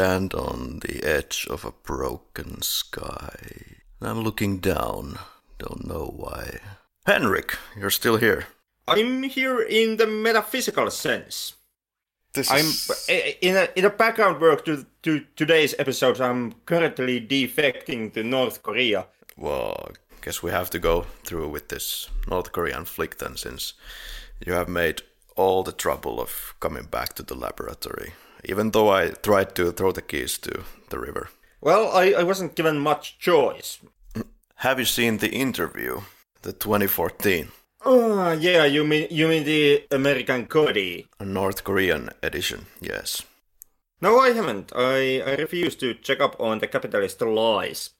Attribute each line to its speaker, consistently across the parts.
Speaker 1: stand on the edge of a broken sky. I'm looking down. Don't know why. Henrik, you're still here.
Speaker 2: I'm here in the metaphysical sense.
Speaker 1: This
Speaker 2: I'm eh, eh, in a, in a background work to, to today's episode. I'm currently defecting to North Korea.
Speaker 1: Well, I guess we have to go through with this North Korean flick then, since you have made all the trouble of coming back to the laboratory, even though I tried to throw the keys to the river.
Speaker 2: Well, I, I wasn't given much choice.
Speaker 1: Have you seen the interview, the 2014?
Speaker 2: Oh, yeah, you mean you mean the American comedy?
Speaker 1: A North Korean edition, yes.
Speaker 2: No, I haven't. I, I refuse to check up on the capitalist lies.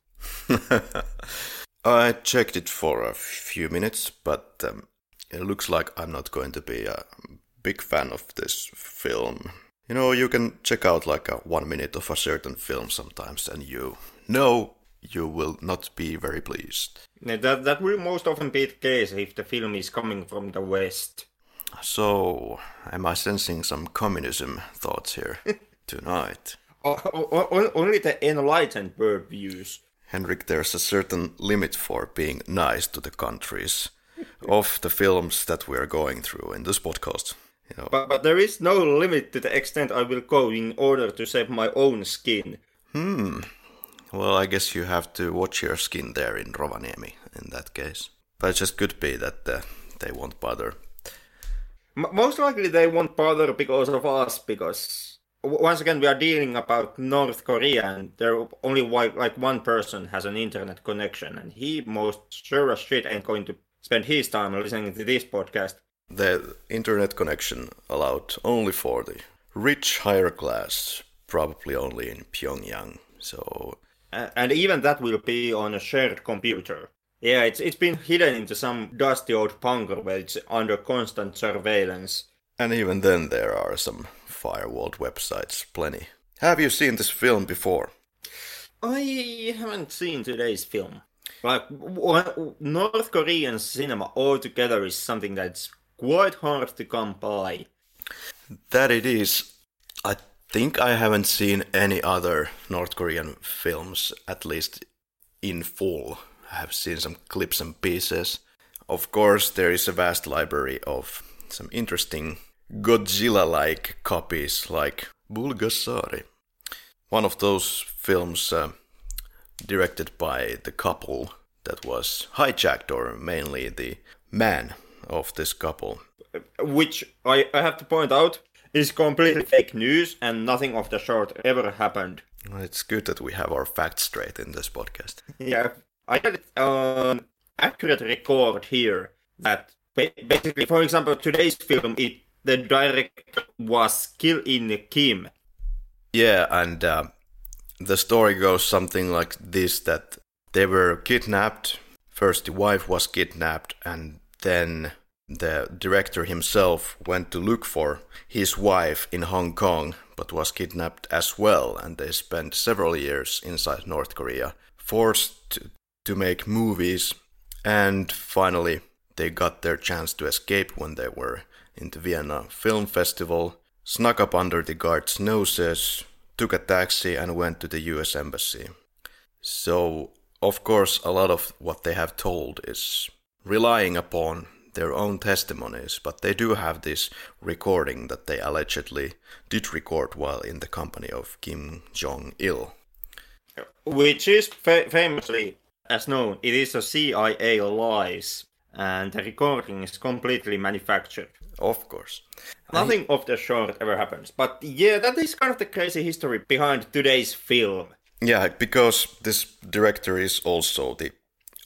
Speaker 1: I checked it for a few minutes, but um, it looks like I'm not going to be a big fan of this film. You know, you can check out like a one minute of a certain film sometimes, and you know you will not be very pleased.
Speaker 2: That, that will most often be the case if the film is coming from the West.
Speaker 1: So, am I sensing some communism thoughts here tonight?
Speaker 2: only the enlightened bird views.
Speaker 1: Henrik, there's a certain limit for being nice to the countries of the films that we are going through in this podcast.
Speaker 2: You know. But but there is no limit to the extent I will go in order to save my own skin.
Speaker 1: Hmm. Well, I guess you have to watch your skin there in Rovaniemi in that case. But it just could be that uh, they won't bother.
Speaker 2: M- most likely they won't bother because of us, because once again we are dealing about North Korea and there only like one person has an internet connection and he most sure as shit ain't going to spend his time listening to this podcast.
Speaker 1: The internet connection allowed only for the rich higher class, probably only in Pyongyang. So
Speaker 2: and even that will be on a shared computer. Yeah, it's it's been hidden into some dusty old bunker where it's under constant surveillance.
Speaker 1: And even then, there are some firewalled websites, plenty. Have you seen this film before?
Speaker 2: I haven't seen today's film. Like North Korean cinema altogether is something that's quite hard to come by.
Speaker 1: That it is. I think I haven't seen any other North Korean films, at least in full. I have seen some clips and pieces. Of course, there is a vast library of some interesting Godzilla like copies, like Bulgasari. One of those films uh, directed by the couple that was hijacked, or mainly the man of this couple.
Speaker 2: Which I, I have to point out is completely fake news and nothing of the sort ever happened.
Speaker 1: It's good that we have our facts straight in this podcast.
Speaker 2: yeah, I had an accurate record here that basically, for example, today's film, it the director was Kil In Kim.
Speaker 1: Yeah, and uh, the story goes something like this: that they were kidnapped. First, the wife was kidnapped, and then the director himself went to look for his wife in Hong Kong, but was kidnapped as well, and they spent several years inside North Korea, forced to, to make movies, and finally they got their chance to escape when they were in the Vienna Film Festival, snuck up under the guards' noses, took a taxi, and went to the US Embassy. So, of course, a lot of what they have told is relying upon their own testimonies, but they do have this recording that they allegedly did record while in the company of Kim Jong il.
Speaker 2: Which is fa- famously, as known, it is a CIA lies, and the recording is completely manufactured.
Speaker 1: Of course.
Speaker 2: Nothing I... of the sort ever happens. But yeah, that is kind of the crazy history behind today's film.
Speaker 1: Yeah, because this director is also the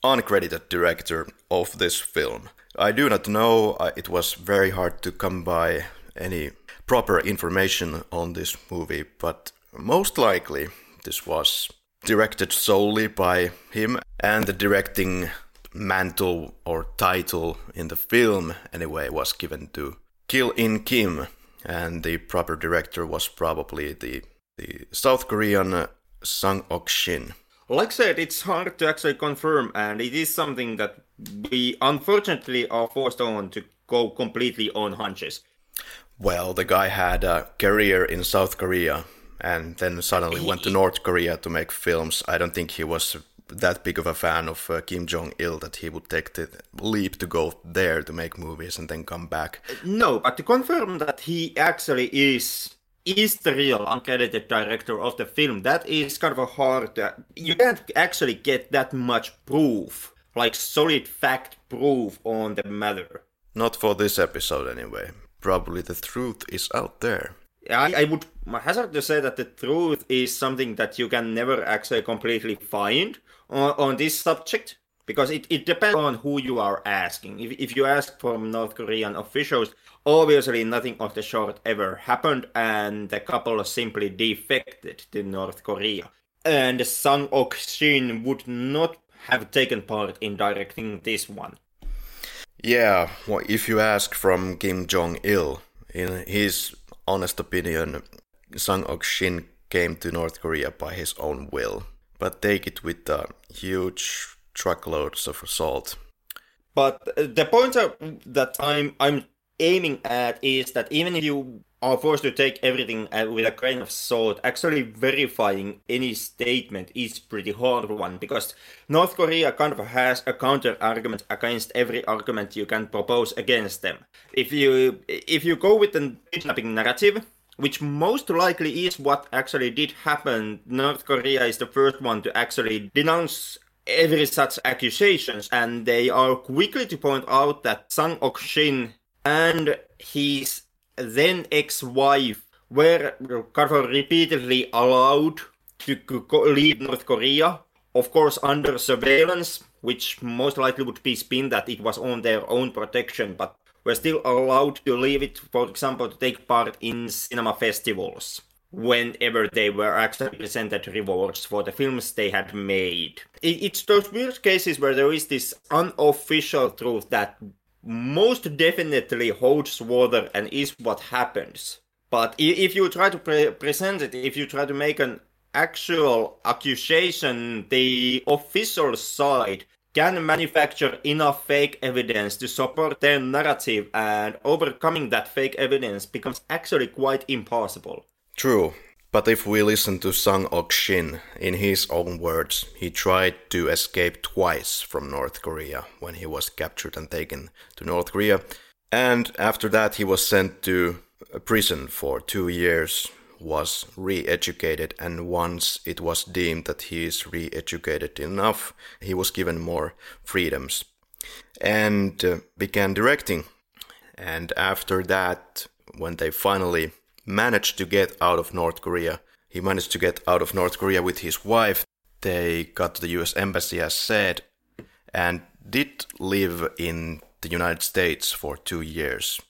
Speaker 1: uncredited director of this film. I do not know. Uh, it was very hard to come by any proper information on this movie, but most likely this was directed solely by him, and the directing mantle or title in the film, anyway, was given to Kil In Kim, and the proper director was probably the, the South Korean uh, Sang Ok Shin.
Speaker 2: Like I said, it's hard to actually confirm, and it is something that we unfortunately are forced on to go completely on hunches.
Speaker 1: Well, the guy had a career in South Korea and then suddenly went to North Korea to make films. I don't think he was that big of a fan of uh, Kim Jong Il that he would take the leap to go there to make movies and then come back.
Speaker 2: No, but to confirm that he actually is is the real uncredited director of the film, that is kind of a hard. Uh, you can't actually get that much proof, like solid fact proof on the matter.
Speaker 1: Not for this episode, anyway. Probably the truth is out there.
Speaker 2: I, I would hazard to say that the truth is something that you can never actually completely find on, on this subject because it, it depends on who you are asking. If, if you ask from North Korean officials, obviously nothing of the sort ever happened and the couple simply defected to North Korea. And Sang Ok Shin would not have taken part in directing this one.
Speaker 1: Yeah, well, if you ask from Kim Jong il, in his honest opinion, Sang Ok Shin came to North Korea by his own will but take it with a huge truckloads of salt.
Speaker 2: But the point that I'm I'm aiming at is that even if you are forced to take everything uh, with a grain of salt, actually verifying any statement is pretty hard one because North Korea kind of has a counter argument against every argument you can propose against them. If you if you go with the kidnapping narrative, which most likely is what actually did happen. North Korea is the first one to actually denounce every such accusations, and they are quickly to point out that Sang Ok Shin and his then ex-wife were kind of repeatedly allowed to leave North Korea, of course under surveillance, which most likely would be spin that it was on their own protection, but were still allowed to leave it, for example, to take part in cinema festivals whenever they were actually presented rewards for the films they had made. It's those weird cases where there is this unofficial truth that most definitely holds water and is what happens. But if you try to pre- present it, if you try to make an actual accusation, the official side can manufacture enough fake evidence to support their narrative, and overcoming that fake evidence becomes actually quite impossible.
Speaker 1: True. But if we listen to Sang Ok Shin, in his own words, he tried to escape twice from North Korea when he was captured and taken to North Korea. And after that, he was sent to prison for two years was re-educated and once it was deemed that he is re-educated enough he was given more freedoms and uh, began directing and after that when they finally managed to get out of north korea he managed to get out of north korea with his wife they got to the us embassy as said and did live in the united states for two years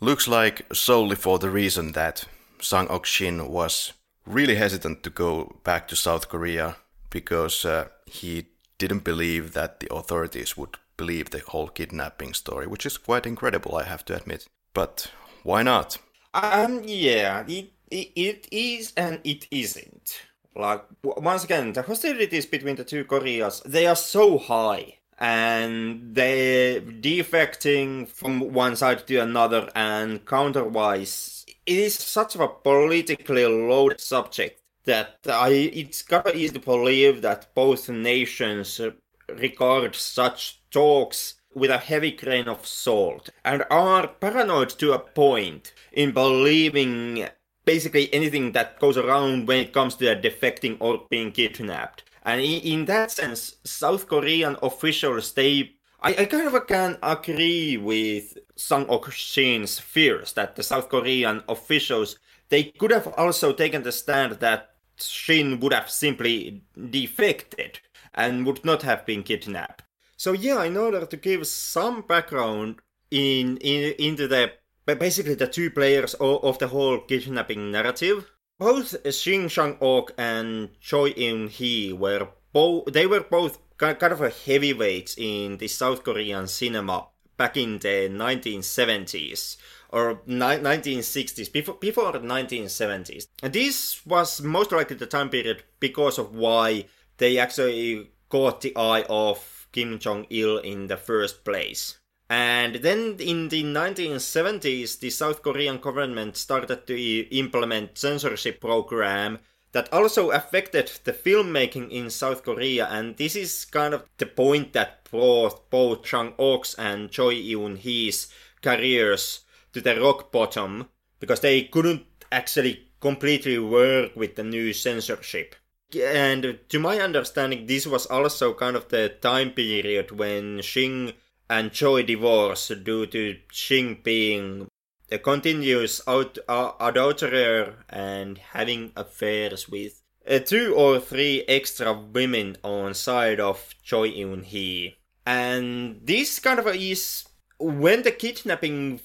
Speaker 1: looks like solely for the reason that Sang Ok Shin was really hesitant to go back to South Korea because uh, he didn't believe that the authorities would believe the whole kidnapping story, which is quite incredible, I have to admit. But why not?
Speaker 2: Um, yeah, it, it, it is and it isn't. Like, once again, the hostilities between the two Koreas, they are so high and they're defecting from one side to another and counterwise it is such a politically loaded subject that I it's kind of easy to believe that both nations regard such talks with a heavy grain of salt and are paranoid to a point in believing basically anything that goes around when it comes to defecting or being kidnapped. And in, that sense, South Korean officials they I, I kind of can agree with Sang Ok Shin's fears that the South Korean officials they could have also taken the stand that Shin would have simply defected and would not have been kidnapped. So yeah, in order to give some background in, in into the basically the two players of, the whole kidnapping narrative, both Shin Sang Ok and Choi Eun Hee were both they were both kind of a heavyweights in the South Korean cinema back in the 1970s or ni- 1960s, before, before the 1970s. And this was most likely the time period because of why they actually caught the eye of Kim Jong il in the first place. And then in the 1970s, the South Korean government started to implement censorship program that also affected the filmmaking in South Korea. And this is kind of the point that brought both Sang Ok's and Choi Eun Hee's careers to the rock bottom because they couldn't actually completely work with the new censorship. And to my understanding, this was also kind of the time period when Shin and Choi divorced due to Shin being a continuous out, uh, adulterer and having affairs with uh, two or three extra women on side of Choi Eun Hee. And this kind of is when the kidnapping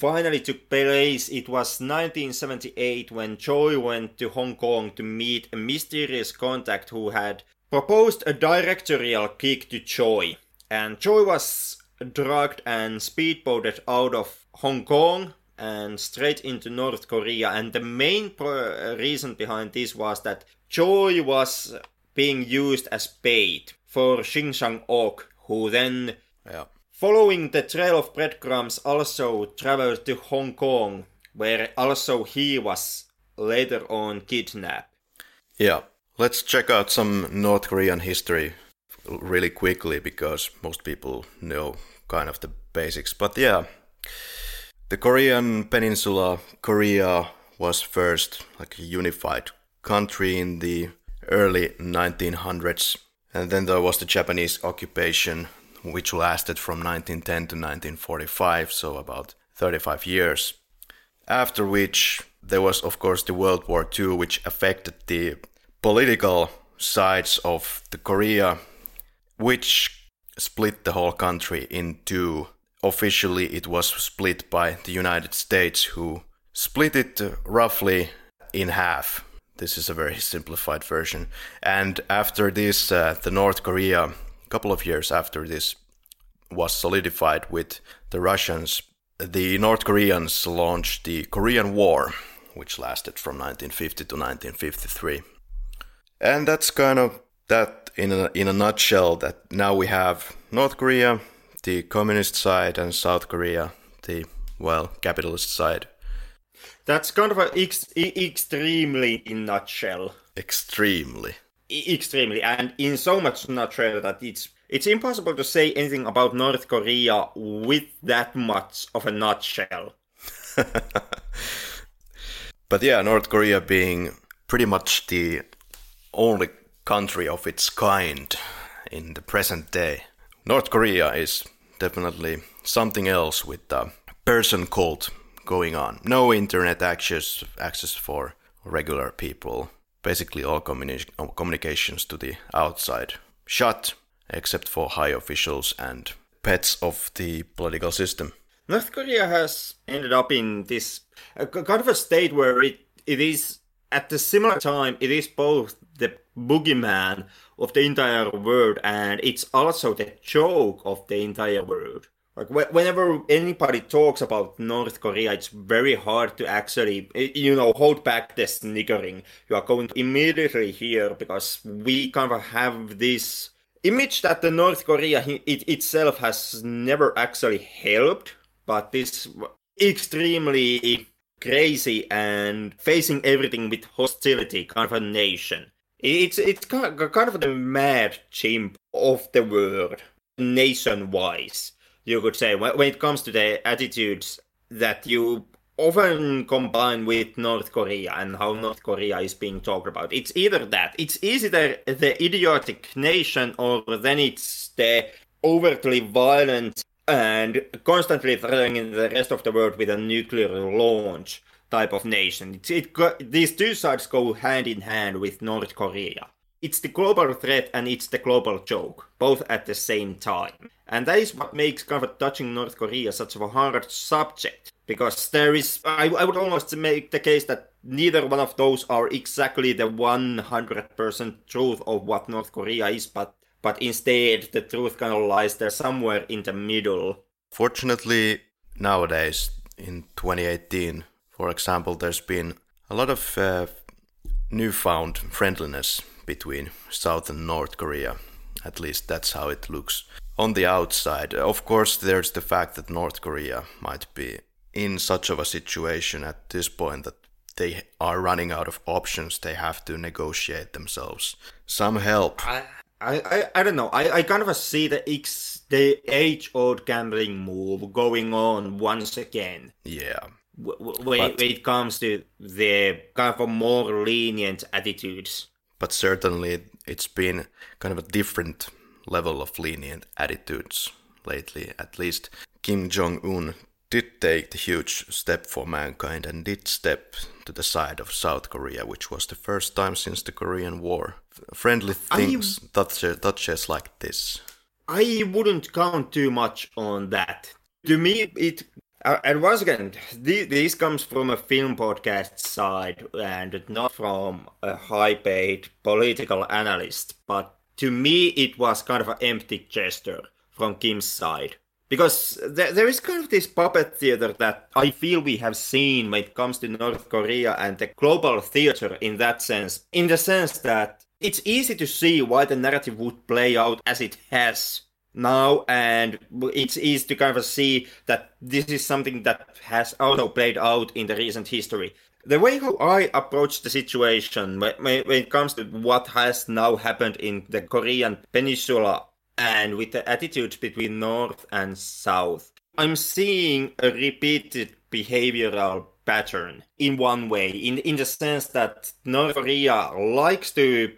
Speaker 2: finally took place, it was 1978 when Choi went to Hong Kong to meet a mysterious contact who had proposed a directorial kick to Choi. And Choi was drugged and speedboated out of Hong Kong and straight into North Korea. And the main pro- uh, reason behind this was that Choi was being used as bait for Shin Sang-ok, who then
Speaker 1: Yeah.
Speaker 2: Following the trail of breadcrumbs, also traveled to Hong Kong, where also he was later on kidnapped.
Speaker 1: Yeah. Let's check out some North Korean history really quickly because most people know kind of the basics. But yeah, the Korean peninsula, Korea, was first like a unified country in the early 1900s. And then there was the Japanese occupation, which lasted from 1910 to 1945, so about 35 years. After which, there was, of course, the World War II, which affected the political sides of the Korea, which split the whole country in two. Officially, it was split by the United States, who split it uh, roughly in half. This is a very simplified version. And after this, uh, the North Korea, couple of years after this, was solidified with the Russians. The North Koreans launched the Korean War, which lasted from 1950 to 1953. And that's kind of that in a, in a nutshell that now we have North Korea, the communist side, and South Korea, the, well, capitalist side.
Speaker 2: That's kind of a ex- extremely in nutshell.
Speaker 1: Extremely.
Speaker 2: Extremely, and in so much nutshell that it's it's impossible to say anything about North Korea with that much of a nutshell.
Speaker 1: But yeah, North Korea being pretty much the only country of its kind in the present day. North Korea is definitely something else with the person cult going on. No internet access access for regular people. Basically, all communi- communications to the outside shut, except for high officials and pets of the political system.
Speaker 2: North Korea has ended up in this uh, kind of a state where it, it is at the similar time it is both the boogeyman of the entire world and it's also the joke of the entire world. Like wh- whenever anybody talks about North Korea, it's very hard to actually, you know, hold back the sniggering. You are going immediately here because we kind of have this image that the North Korea it itself has never actually helped, but this extremely crazy and facing everything with hostility kind of a nation. It's it's kind of, kind of the mad chimp of the world, nation-wise. You could say when it comes to the attitudes that you often combine with North Korea and how North Korea is being talked about. It's either that, it's either the idiotic nation, or then it's the overtly violent and constantly threatening the rest of the world with a nuclear launch type of nation. It's, it these two sides go hand in hand with North Korea. It's the global threat and it's the global joke, both at the same time. And that is what makes kind of touching North Korea such a hard subject. Because there is, I, I would almost make the case that neither one of those are exactly the 100% truth of what North Korea is, but, but instead the truth kind of lies there somewhere in the middle.
Speaker 1: Fortunately, nowadays, in 2018, for example, there's been a lot of uh, newfound friendliness between South and North Korea. At least that's how it looks. On the outside. Of course, there's the fact that North Korea might be in such of a situation at this point that they are running out of options. They have to negotiate themselves some help.
Speaker 2: I, I, I don't know. I, I kind of see the X, the age-old gambling move going on once again.
Speaker 1: Yeah.
Speaker 2: When, when it comes to the kind of more lenient attitudes.
Speaker 1: But certainly, it's been kind of a different level of lenient attitudes lately. At least Kim Jong Un did take the huge step for mankind and did step to the side of South Korea, which was the first time since the Korean War. Friendly things, touches like this.
Speaker 2: I wouldn't count too much on that. To me, it uh, and once again, this comes from a film podcast side and not from a high-paid political analyst. But to me, it was kind of an empty gesture from Kim's side because there, there is kind of this puppet theater that I feel we have seen when it comes to North Korea and the global theater in that sense, in the sense that it's easy to see why the narrative would play out as it has now, and it's easy to kind of see that this is something that has also played out in the recent history. The way how I approach the situation when, when it comes to what has now happened in the Korean Peninsula and with the attitudes between North and South, I'm seeing a repeated behavioral pattern in one way, in, in the sense that North Korea likes to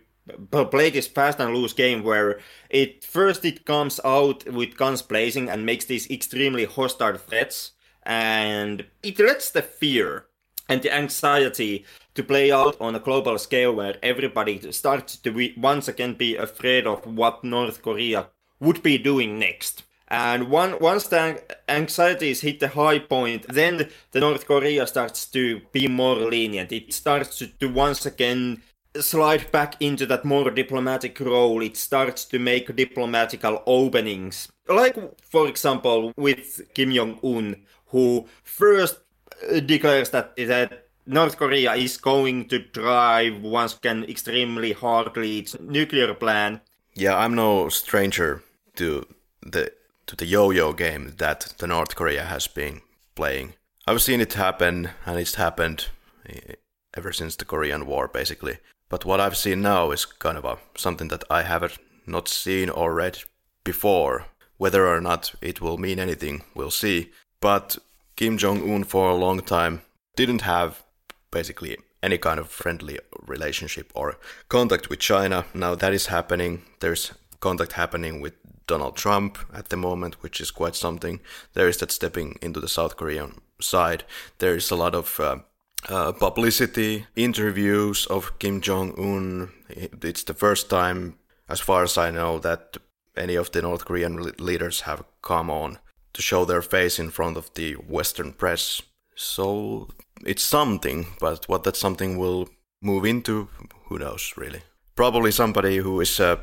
Speaker 2: play this fast and loose game where it first it comes out with guns blazing and makes these extremely hostile threats and it lets the fear and the anxiety to play out on a global scale where everybody starts to once again be afraid of what North Korea would be doing next. And one, once the anxieties hit the high point, then the North Korea starts to be more lenient. It starts to, to once again slide back into that more diplomatic role. It starts to make diplomatical openings. Like, for example, with Kim Jong un, who first declares that, that North Korea is going to drive once again extremely hardly its nuclear plan.
Speaker 1: Yeah, I'm no stranger to the to the yo-yo game that the North Korea has been playing. I've seen it happen, and it's happened eh, ever since the Korean War, basically. But what I've seen now is kind of a, something that I haven't not seen or read before. Whether or not it will mean anything, we'll see. But Kim Jong Un, for a long time, didn't have basically any kind of friendly relationship or contact with China. Now that is happening. There's contact happening with Donald Trump at the moment, which is quite something. There is that stepping into the South Korean side. There is a lot of uh, uh, publicity, interviews of Kim Jong Un. It's the first time, as far as I know, that any of the North Korean leaders have come on to show their face in front of the Western press. So it's something, but what that something will move into, who knows, really. Probably somebody who is uh,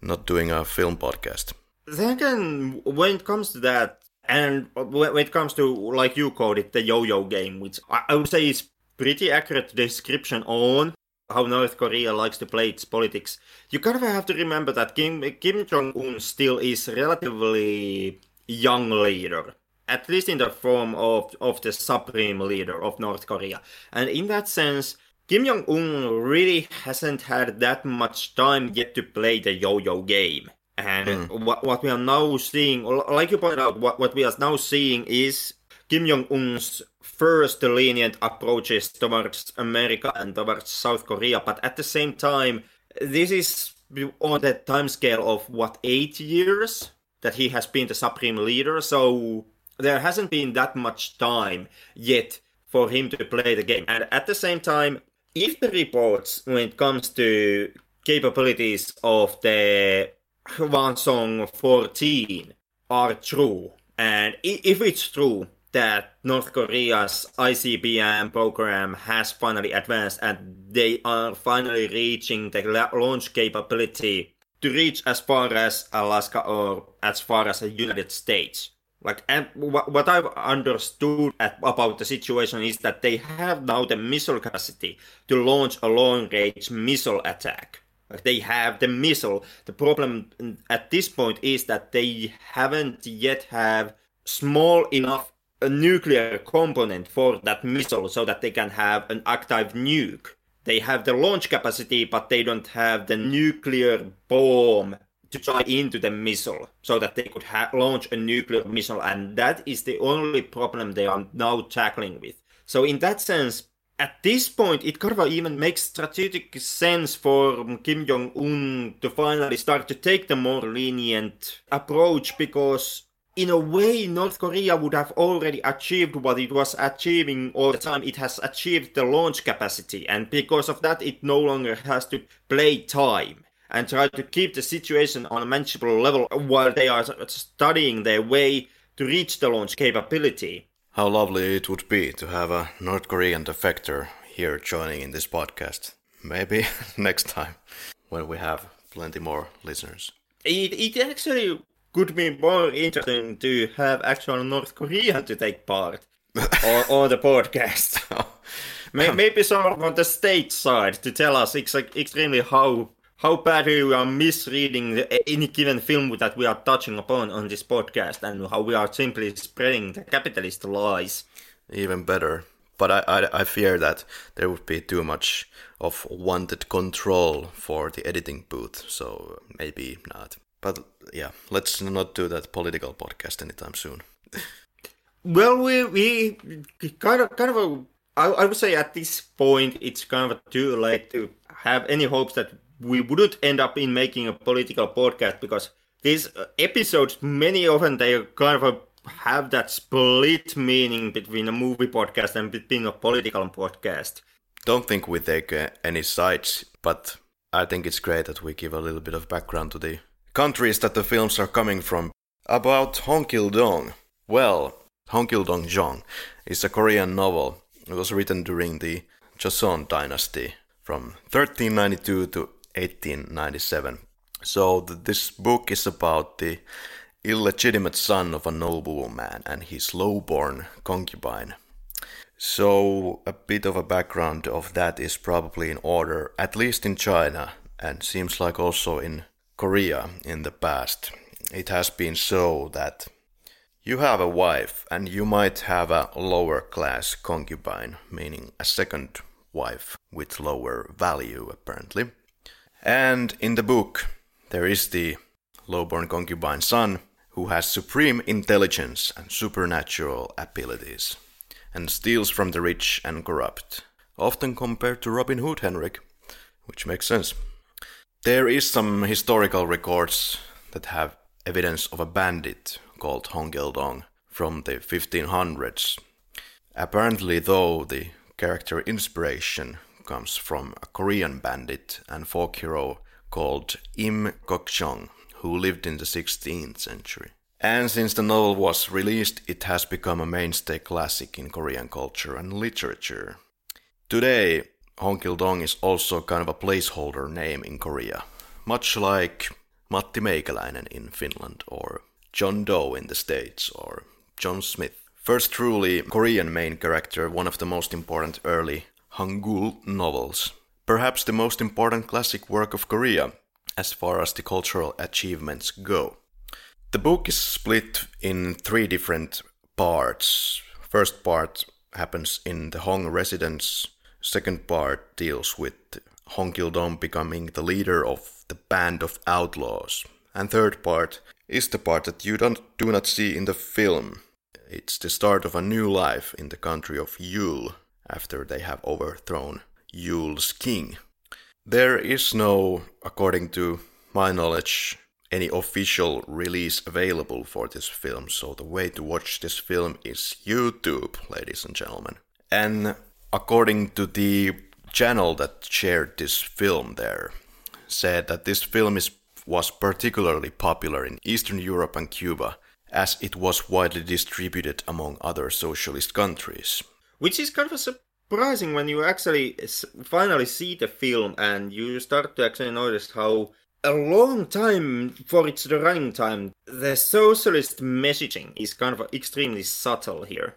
Speaker 1: not doing a film podcast.
Speaker 2: Then again, when it comes to that, and when it comes to, like you called it, the yo-yo game, which I would say is pretty accurate description on how North Korea likes to play its politics, you kind of have to remember that Kim, Kim Jong-un still is relatively young leader, at least in the form of, of the supreme leader of North Korea. And in that sense, Kim Jong-un really hasn't had that much time yet to play the yo-yo game. And mm. what, what we are now seeing, like you pointed out, what, what we are now seeing is Kim Jong un's first lenient approaches towards America and towards South Korea, but at the same time, this is on the timescale of what, eight years that he has been the supreme leader, so there hasn't been that much time yet for him to play the game. And at the same time, if the reports when it comes to capabilities of the Hwasong 14 are true. And if it's true that North Korea's ICBM program has finally advanced and they are finally reaching the launch capability to reach as far as Alaska or as far as the United States. Like, and what I've understood at, about the situation is that they have now the missile capacity to launch a long range missile attack They have the missile. The problem at this point is that they haven't yet have small enough nuclear component for that missile so that they can have an active nuke. They have the launch capacity, but they don't have the nuclear bomb to tie into the missile so that they could ha- launch a nuclear missile. And that is the only problem they are now tackling with. So, in that sense, at this point, it kind of even makes strategic sense for Kim Jong Un to finally start to take the more lenient approach because in a way, North Korea would have already achieved what it was achieving all the time. It has achieved the launch capacity, and because of that, it no longer has to play time and try to keep the situation on a manageable level while they are studying their way to reach the launch capability.
Speaker 1: How lovely it would be to have a North Korean defector here joining in this podcast. Maybe next time when we have plenty more listeners.
Speaker 2: It, it actually could be more interesting to have actual North Korea to take part or, or the podcast. Maybe someone on the state side to tell us ex- extremely how how badly we are misreading any given film that we are touching upon on this podcast and how we are simply spreading the capitalist lies.
Speaker 1: Even better. But I, I, I fear that there would be too much of wanted control for the editing booth, so maybe not. But yeah, let's not do that political podcast anytime soon.
Speaker 2: well, we we kind of kind of a, I, I would say at this point it's kind of too late to have any hopes that we wouldn't end up in making a political podcast because these episodes many often they kind of have that split meaning between a movie podcast and between a political podcast.
Speaker 1: Don't think we take uh, any sides, but I think it's great that we give a little bit of background to the countries that the films are coming from. About Hong Kil-dong. Well, Hong Kil-dong Jong is a Korean novel. It was written during the Joseon dynasty from 1392 to 1897. So th- this book is about the illegitimate son of a nobleman and his low-born concubine. So a bit of a background of that is probably in order, at least in China, and seems like also in Korea in the past. It has been so that you have a wife and you might have a lower class concubine, meaning a second wife with lower value apparently. And in the book, there is the lowborn concubine son who has supreme intelligence and supernatural abilities, and steals from the rich and corrupt, often compared to Robin Hood Henrik, which makes sense. There is some historical records that have evidence of a bandit called Hong Kil-dong from the 1500s. Apparently, though, the character inspiration comes from a Korean bandit and folk hero called Im Gok-chong, who lived in the 16th century. And since the novel was released, it has become a mainstay classic in Korean culture and literature. Today, Hong Kil-dong is also kind of a placeholder name in Korea, much like Matti Meikäläinen in Finland or John Doe in the States or John Smith. First truly Korean main character, one of the most important early Hangul novels. Perhaps the most important classic work of Korea as far as the cultural achievements go. The book is split in three different parts. First part happens in the Hong residence. Second part deals with Hong Kil-dong becoming the leader of the band of outlaws. And third part is the part that you don't do not see in the film. It's the start of a new life in the country of Yule after they have overthrown Yule's king. There is no, according to my knowledge, any official release available for this film, so the way to watch this film is YouTube, ladies and gentlemen. And according to the channel that shared this film there, said that this film is, was particularly popular in Eastern Europe and Cuba, as it was widely distributed among other socialist countries.
Speaker 2: Which is kind of surprising when you actually finally see the film and you start to actually notice how a long time for its running time, the socialist messaging is kind of extremely subtle here.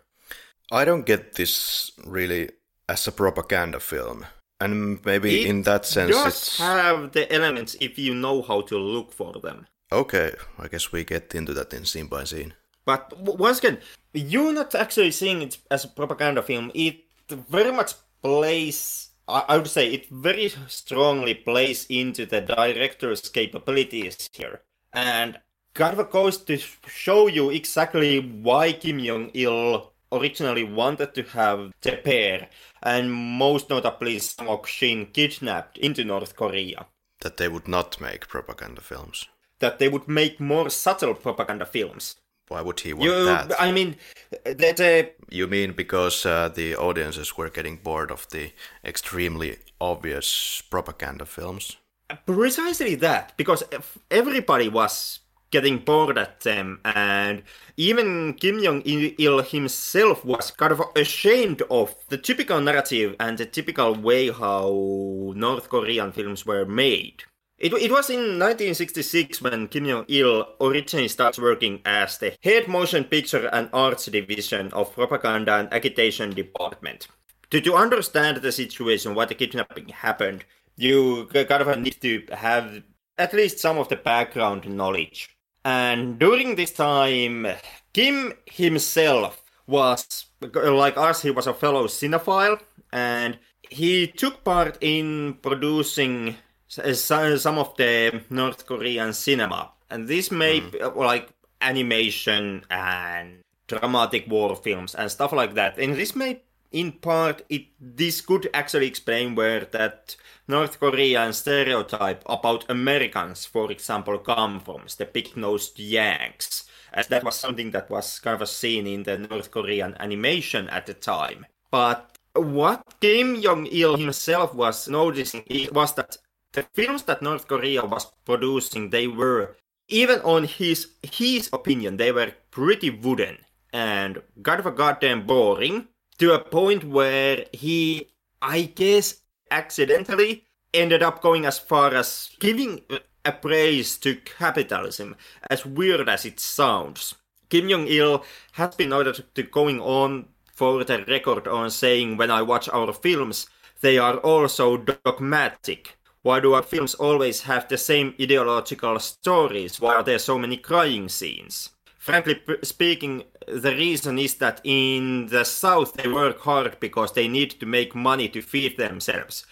Speaker 1: I don't get this really as a propaganda film. And maybe
Speaker 2: It
Speaker 1: in that sense,
Speaker 2: does
Speaker 1: it's
Speaker 2: have the elements if you know how to look for them.
Speaker 1: okay. I guess we get into that in scene by scene.
Speaker 2: But once again, you're not actually seeing it as a propaganda film. It very much plays, I, would say, it very strongly plays into the director's capabilities here. And of goes to show you exactly why Kim Jong il originally wanted to have the pair, and most notably Sang Ok Shin kidnapped into North Korea.
Speaker 1: That they would not make propaganda films.
Speaker 2: That they would make more subtle propaganda films.
Speaker 1: Why would he want
Speaker 2: You,
Speaker 1: that?
Speaker 2: I mean, that uh,
Speaker 1: You mean because uh, the audiences were getting bored of the extremely obvious propaganda films?
Speaker 2: Precisely that, because everybody was getting bored at them, and even Kim Jong Il himself was kind of ashamed of the typical narrative and the typical way how North Korean films were made. It, it was in 1966 when Kim Jong Il originally starts working as the head motion picture and arts division of propaganda and agitation department. To, to understand the situation, why the kidnapping happened, you kind of need to have at least some of the background knowledge. And during this time, Kim himself was, like us, he was a fellow cinephile, and he took part in producing s- uh, s- uh, some of the North Korean cinema. And this made hmm. uh, like animation and dramatic war films and stuff like that. And this made in part it this could actually explain where that North Korean stereotype about Americans, for example, come from, the big-nosed Yanks, as that was something that was kind of seen in the North Korean animation at the time. But what Kim Jong-il himself was noticing was that the films that North Korea was producing, they were, even on his his opinion, they were pretty wooden and kind of a goddamn boring to a point where he, I guess, accidentally ended up going as far as giving a praise to capitalism, as weird as it sounds. Kim Jong il has been noted to going on for the record on saying, when I watch our films, they are also dogmatic. Why do our films always have the same ideological stories? Why are there so many crying scenes? Frankly speaking, the reason is that in the South they work hard because they need to make money to feed themselves.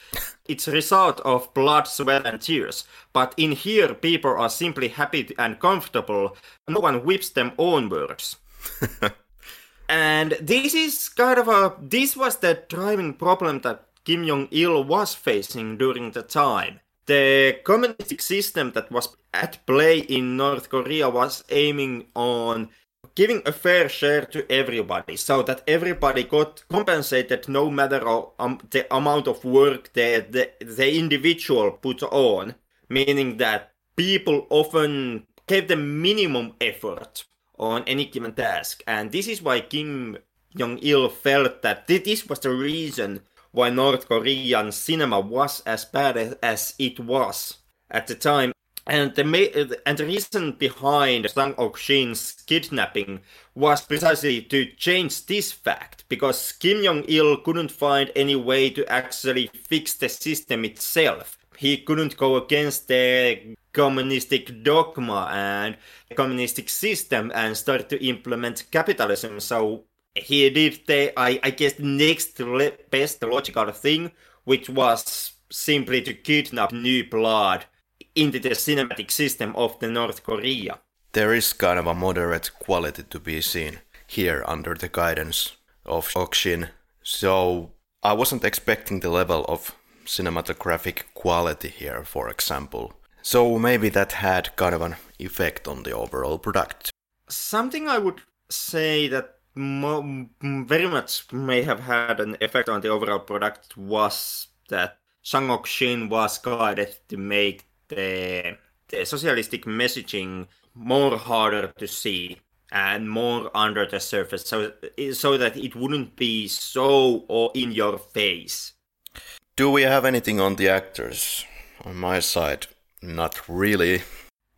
Speaker 2: It's a result of blood, sweat, and tears. But in here, people are simply happy and comfortable. No one whips them onwards. and this is kind of a. This was the driving problem that Kim Jong il was facing during the time. The communistic system that was at play in North Korea was aiming on giving a fair share to everybody so that everybody got compensated no matter um, the amount of work the, the, the individual put on, meaning that people often gave the minimum effort on any given task. And this is why Kim Jong il felt that thi- this was the reason why North Korean cinema was as bad as, it was at the time. And the ma- and the reason behind Sang Ok Shin's kidnapping was precisely to change this fact, because Kim Jong Il couldn't find any way to actually fix the system itself. He couldn't go against the communistic dogma and the communistic system and start to implement capitalism. So he did the, I, I guess, next le- best logical thing, which was simply to kidnap new blood into the cinematic system of the North Korea.
Speaker 1: There is kind of a moderate quality to be seen here under the guidance of Okshin. So I wasn't expecting the level of cinematographic quality here, for example. So maybe that had kind of an effect on the overall product.
Speaker 2: Something I would say that very much may have had an effect on the overall product was that Sang Ok Shin was guided to make the, the socialistic messaging more harder to see and more under the surface so so that it wouldn't be so or in your face
Speaker 1: Do we have anything on the actors? On my side, not really.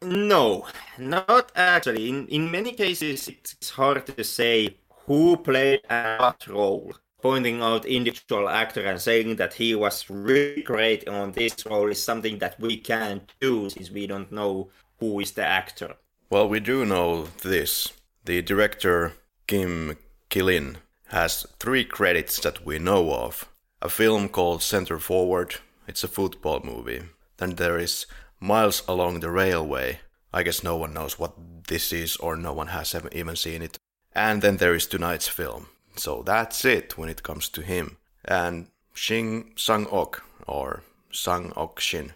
Speaker 2: No, not actually. In in many cases, it's hard to say who played what role. pointing out individual actor and saying that he was really great on this role is something that we can't do since we don't know who is the actor.
Speaker 1: Well, we do know this. The director Kim Kil-in has three credits that we know of. A film called Center Forward, it's a football movie. Then there is Miles Along the Railway. I guess no one knows what this is or no one has even seen it. And then there is tonight's film. So that's it when it comes to him. And Shin Sang-ok, or Sang-ok Shin,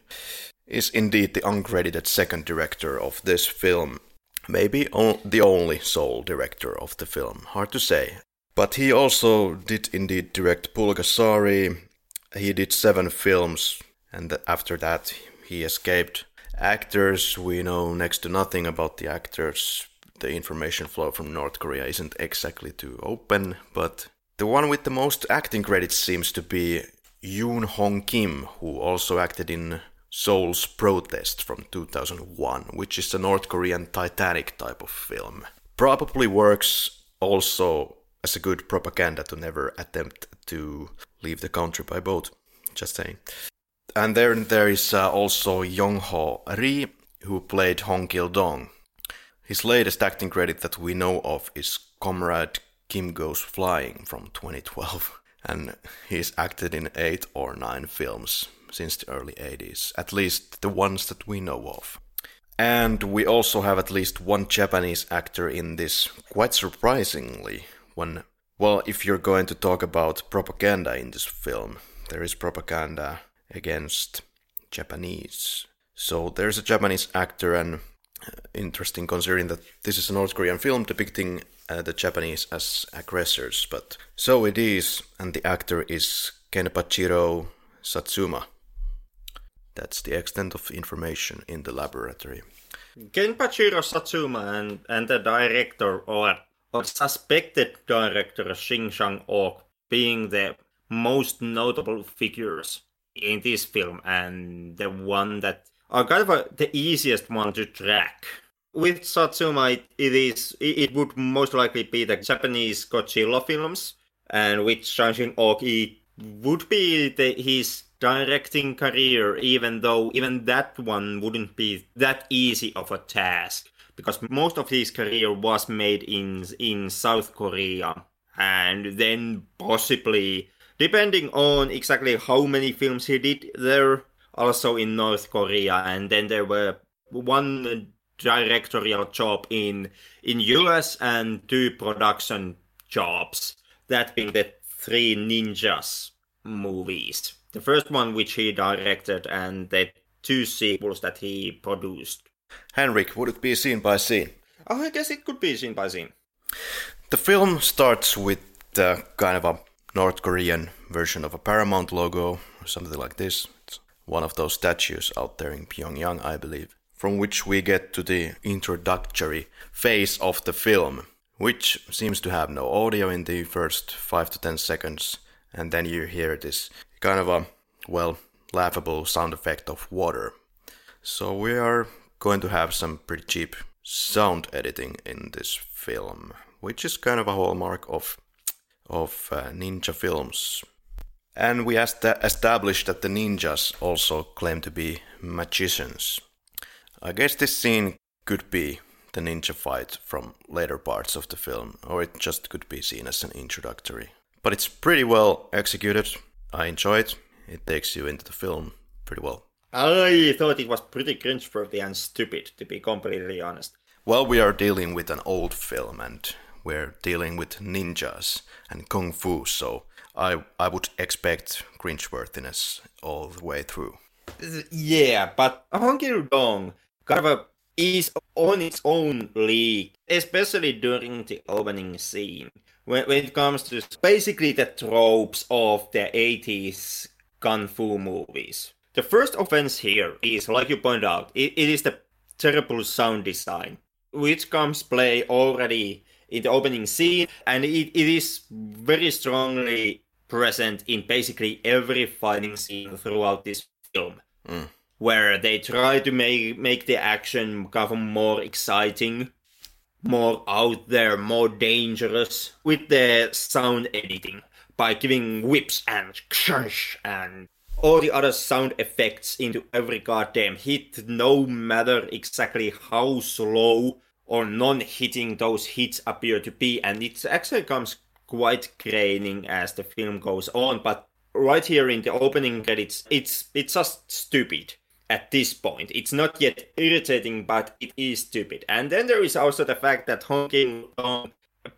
Speaker 1: is indeed the uncredited second director of this film. Maybe the only sole director of the film, hard to say. But he also did indeed direct Pulgasari. He did seven films, and after that he escaped. Actors, we know next to nothing about the actors the information flow from North Korea isn't exactly too open, but the one with the most acting credits seems to be Yoon Hong Kim, who also acted in Souls Protest from 2001, which is a North Korean Titanic type of film. Probably works also as a good propaganda to never attempt to leave the country by boat. Just saying. And then there is uh, also Yong Ho Ri, who played Hong Kil Dong his latest acting credit that we know of is Comrade Kim Goes Flying from 2012, and he's acted in eight or nine films since the early 80s, at least the ones that we know of. And we also have at least one Japanese actor in this, quite surprisingly. When, well, if you're going to talk about propaganda in this film, there is propaganda against Japanese. So there's a Japanese actor, and interesting considering that this is a North Korean film depicting uh, the Japanese as aggressors, but so it is, and the actor is Kenpachiro Satsuma. That's the extent of information in the laboratory.
Speaker 2: Kenpachiro Satsuma and, and the director or, or suspected director Shin Sang-ok being the most notable figures in this film and the one that are kind of a, the easiest one to track. With Satsuma, it, it is it, would most likely be the Japanese Godzilla films, and with Shanshin Ok, it would be the, his directing career, even though even that one wouldn't be that easy of a task because most of his career was made in in South Korea, and then possibly depending on exactly how many films he did there, also in North Korea, and then there were one directorial job in in US and two production jobs. That being the Three Ninjas movies. The first one which he directed, and the two sequels that he produced.
Speaker 1: Henrik, would it be scene by scene?
Speaker 2: Oh, I guess it could be scene by scene.
Speaker 1: The film starts with the kind of a North Korean version of a Paramount logo, or something like this. One of those statues out there in Pyongyang, I believe, from which we get to the introductory phase of the film, which seems to have no audio in the first 5 to 10 seconds, and then you hear this kind of a, well, laughable sound effect of water. So we are going to have some pretty cheap sound editing in this film, which is kind of a hallmark of of uh, ninja films and we established that the ninjas also claim to be magicians. I guess this scene could be the ninja fight from later parts of the film, or it just could be seen as an introductory. But it's pretty well executed. I enjoy it. It takes you into the film pretty well.
Speaker 2: I thought it was pretty cringeworthy and stupid, to be completely honest.
Speaker 1: Well, we are dealing with an old film and we're dealing with ninjas and kung fu, so I I would expect cringeworthiness all the way through.
Speaker 2: Yeah, but Hong Kil-dong kind of a, is on its own league, especially during the opening scene. When, when it comes to basically the tropes of the 80s kung fu movies. The first offense here is, like you point out, it, it is the terrible sound design, which comes play already in the opening scene, and it, it is very strongly present in basically every fighting scene throughout this film. Mm. Where they try to make make the action kind of more exciting, more out there, more dangerous with the sound editing by giving whips and crush and all the other sound effects into every goddamn hit, no matter exactly how slow or non-hitting those hits appear to be, and it actually comes quite graining as the film goes on. But right here in the opening credits, it's it's just stupid at this point. It's not yet irritating, but it is stupid. And then there is also the fact that Hong Kim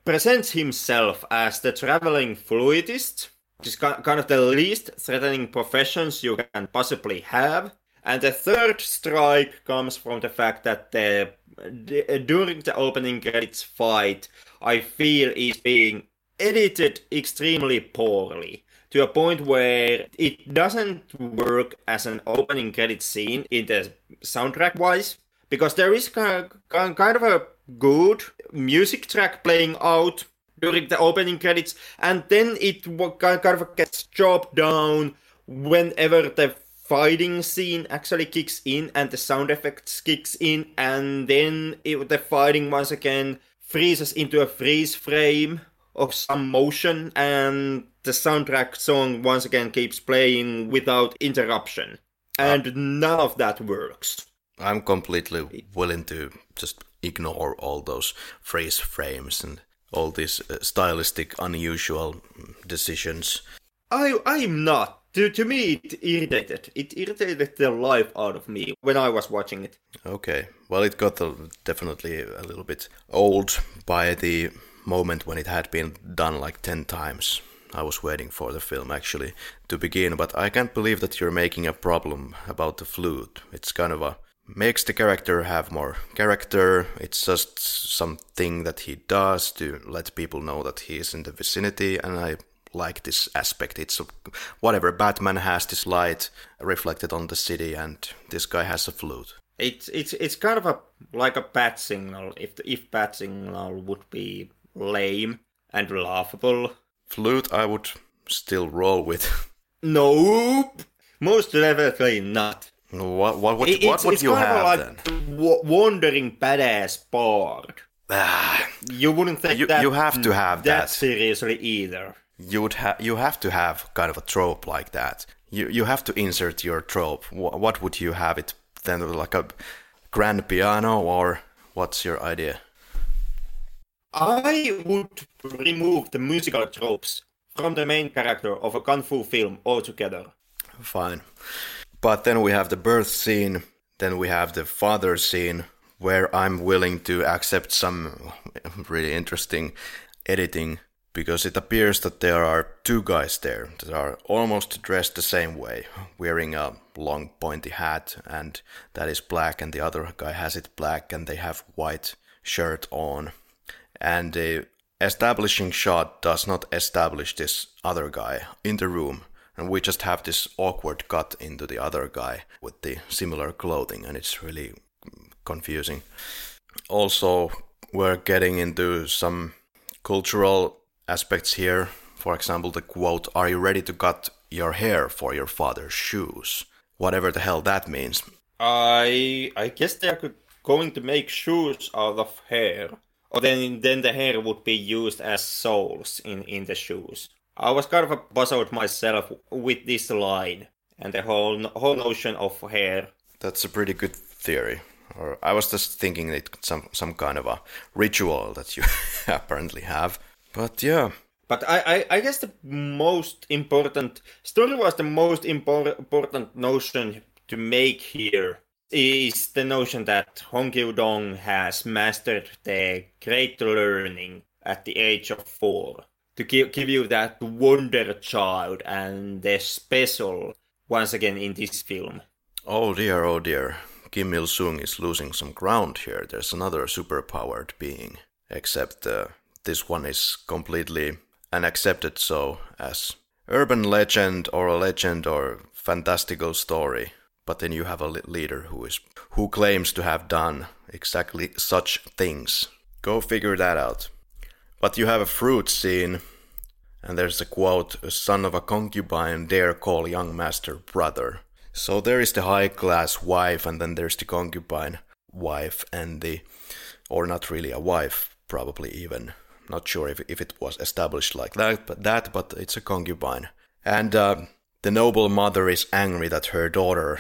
Speaker 2: presents himself as the traveling fluidist, which is kind of the least threatening professions you can possibly have. And the third strike comes from the fact that the, the during the opening credits fight, I feel is being edited extremely poorly to a point where it doesn't work as an opening credit scene in the soundtrack wise because there is kind of a good music track playing out during the opening credits and then it kind of gets chopped down whenever the fighting scene actually kicks in and the sound effects kicks in and then it, the fighting once again freezes into a freeze frame of some motion and the soundtrack song once again keeps playing without interruption. And uh, none of that works.
Speaker 1: I'm completely willing to just ignore all those phrase frames and all these uh, stylistic unusual decisions.
Speaker 2: I i'm not. To, to me it irritated. It irritated the life out of me when i was watching it.
Speaker 1: Okay. Well it got a, definitely a little bit old by the moment when it had been done like 10 times. I was waiting for the film actually to begin, but I can't believe that you're making a problem about the flute. It's kind of a makes the character have more character. It's just something that he does to let people know that he is in the vicinity, and I like this aspect. It's whatever Batman has this light reflected on the city, and this guy has a flute.
Speaker 2: It's it's it's kind of a like a bat signal. If if bat signal would be lame and laughable.
Speaker 1: Flute, I would still roll with.
Speaker 2: nope, most definitely not.
Speaker 1: What what what, it, what would you have like then?
Speaker 2: W- wandering badass bard. Ah, you wouldn't think
Speaker 1: you,
Speaker 2: that
Speaker 1: you have to have
Speaker 2: that,
Speaker 1: that
Speaker 2: seriously either.
Speaker 1: You would have you have to have kind of a trope like that. You you have to insert your trope. What, what would you have it then? Like a grand piano, or what's your idea?
Speaker 2: I would remove the musical tropes from the main character of a kung fu film altogether.
Speaker 1: Fine. But then we have the birth scene, then we have the father scene, where I'm willing to accept some really interesting editing because it appears that there are two guys there that are almost dressed the same way, wearing a long pointy hat, and that is black, and the other guy has it black, and they have white shirt on and the establishing shot does not establish this other guy in the room. And we just have this awkward cut into the other guy with the similar clothing and it's really confusing. Also we're getting into some cultural aspects here. For example the quote are you ready to cut your hair for your father's shoes? Whatever the hell that means.
Speaker 2: I i guess they're going to make shoes out of hair or then then the hair would be used as soles in in the shoes. I was kind of puzzled myself with this line and the whole whole notion of hair.
Speaker 1: That's a pretty good theory. Or I was just thinking it's some some kind of a ritual that you apparently have. But yeah.
Speaker 2: But I, I, I guess the most important story was the most impor- important notion to make here is the notion that Hong Kil-dong has mastered the great learning at the age of four to give, give you that wonder child and the special once again in this film.
Speaker 1: Oh dear, oh dear. Kim Il Sung is losing some ground here. There's another superpowered being, except uh, this one is completely unaccepted so as urban legend or a legend or fantastical story but then you have a leader who is who claims to have done exactly such things. Go figure that out. But you have a fruit scene, and there's a quote: "A son of a concubine dare call young master brother." So there is the high class wife, and then there's the concubine wife, and the or not really a wife, probably even. Not sure if, if it was established like that, but that, but it's a concubine. And uh, the noble mother is angry that her daughter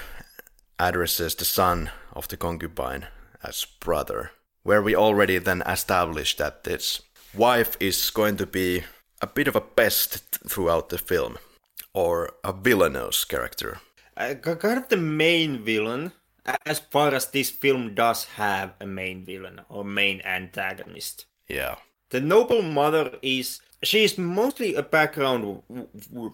Speaker 1: addresses the son of the concubine as brother, where we already then established that this wife is going to be a bit of a pest throughout the film, or a villainous character.
Speaker 2: Uh, kind of the main villain, as far as this film does have a main villain or main antagonist.
Speaker 1: Yeah.
Speaker 2: The noble mother is she is mostly a background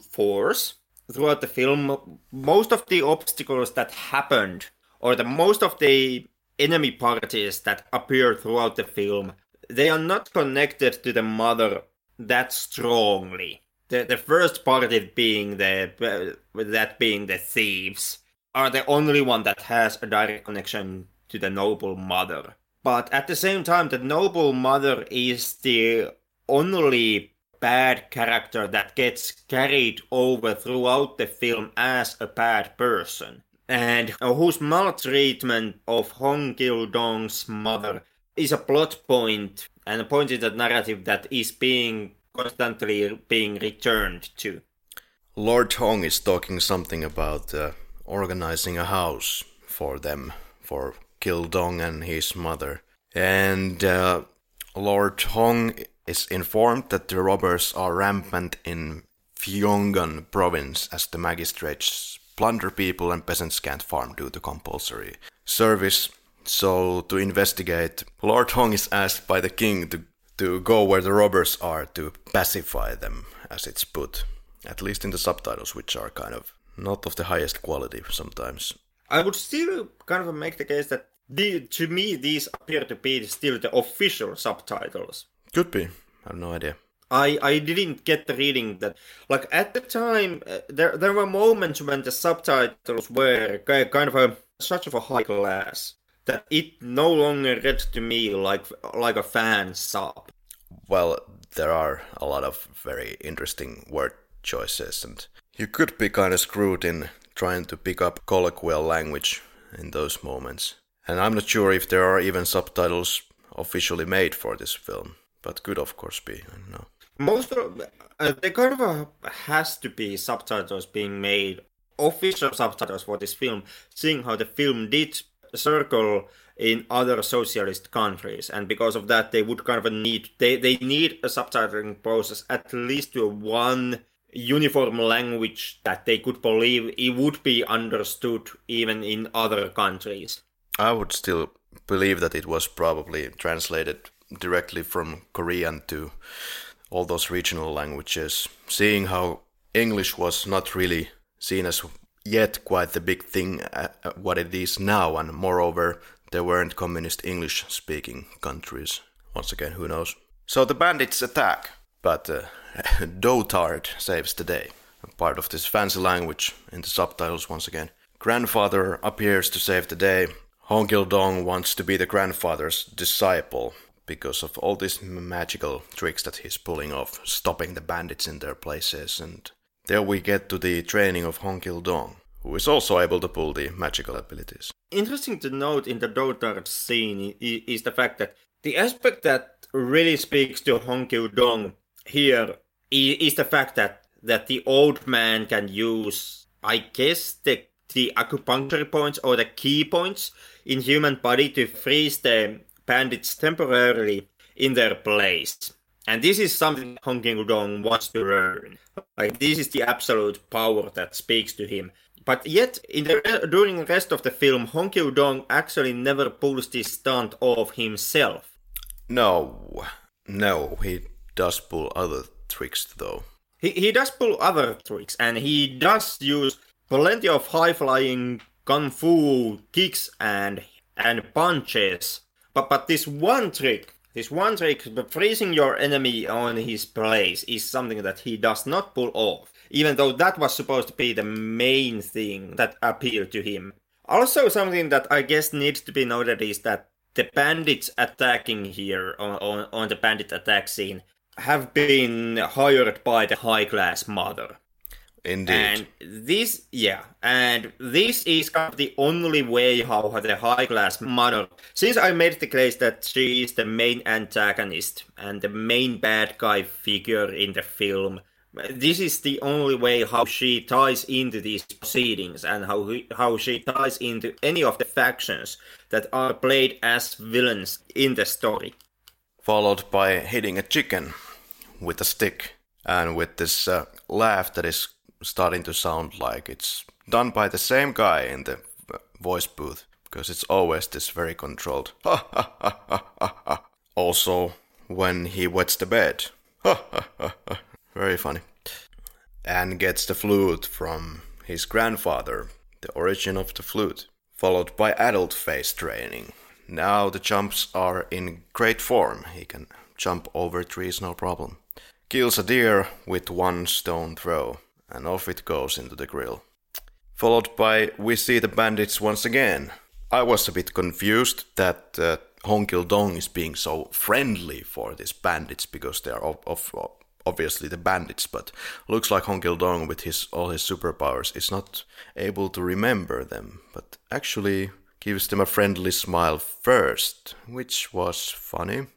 Speaker 2: force throughout the film. Most of the obstacles that happened, or the most of the enemy parties that appear throughout the film, they are not connected to the mother that strongly. The the first party being the uh, that being the thieves are the only one that has a direct connection to the noble mother. But at the same time, the noble mother is the only bad character that gets carried over throughout the film as a bad person. And whose maltreatment of Hong Kil Dong's mother is a plot point and a point in the narrative that is being constantly being returned to.
Speaker 1: Lord Hong is talking something about uh, organizing a house for them, for Kil Dong and his mother. And uh, Lord Hong is informed that the robbers are rampant in Pyongan province as the magistrates plunder people and peasants can't farm due to compulsory service. So, to investigate, Lord Hong is asked by the king to, to go where the robbers are to pacify them, as it's put. At least in the subtitles, which are kind of not of the highest quality sometimes.
Speaker 2: I would still kind of make the case that the, to me these appear to be still the official subtitles.
Speaker 1: Could be. I have no idea.
Speaker 2: I, I didn't get the reading that like at the time uh, there there were moments when the subtitles were kind of a such of a high class that it no longer read to me like like a fan sub.
Speaker 1: Well, there are a lot of very interesting word choices and you could be kind of screwed in trying to pick up colloquial language in those moments. And I'm not sure if there are even subtitles officially made for this film, but could of course be. I don't know.
Speaker 2: Most of uh, there kind of uh, has to be subtitles being made, official subtitles for this film, seeing how the film did circle in other socialist countries, and because of that, they would kind of need they they need a subtitling process at least to one uniform language that they could believe it would be understood even in other countries.
Speaker 1: I would still believe that it was probably translated directly from Korean to all those regional languages, seeing how English was not really seen as yet quite the big thing uh, uh, what it is now, and moreover, there weren't communist English speaking countries. Once again, who knows? So the bandits attack, but uh, Dotard saves the day. Part of this fancy language in the subtitles once again. Grandfather appears to save the day. Hong Kil Dong wants to be the grandfather's disciple because of all these magical tricks that he's pulling off, stopping the bandits in their places. And there we get to the training of Hong Kil Dong, who is also able to pull the magical abilities.
Speaker 2: Interesting to note in the Dotard scene is the fact that the aspect that really speaks to Hong Kil Dong here is the fact that that the old man can use, I guess, the the acupuncture points or the key points in human body to freeze the bandits temporarily in their place. And this is something Hong Dong wants to learn. Like this is the absolute power that speaks to him. But yet, in the during the rest of the film, Hong Dong actually never pulls this stunt off himself.
Speaker 1: No, no, he does pull other tricks though.
Speaker 2: He, he does pull other tricks and he does use plenty of high flying kung fu kicks and and punches. But but this one trick, this one trick, freezing your enemy on his place, is something that he does not pull off. Even though that was supposed to be the main thing that appealed to him. Also, something that I guess needs to be noted is that the bandits attacking here on, on, on the bandit attack scene have been hired by the high class mother.
Speaker 1: Indeed.
Speaker 2: And this, yeah, and this is kind of the only way how the high class model. Since I made the case that she is the main antagonist and the main bad guy figure in the film, this is the only way how she ties into these proceedings and how how she ties into any of the factions that are played as villains in the story.
Speaker 1: Followed by hitting a chicken with a stick and with this uh, laugh that is starting to sound like it's done by the same guy in the voice booth because it's always this very controlled. also, when he wets the bed. very funny. And gets the flute from his grandfather, the origin of the flute, followed by adult face training. Now the jumps are in great form. He can jump over trees no problem. Kills a deer with one stone throw and off it goes into the grill. Followed by We See the Bandits Once Again. I was a bit confused that uh, Hong Kil Dong is being so friendly for these bandits because they are of, of, obviously the bandits, but looks like Hong Kil Dong with his all his superpowers is not able to remember them, but actually gives them a friendly smile first, which was funny.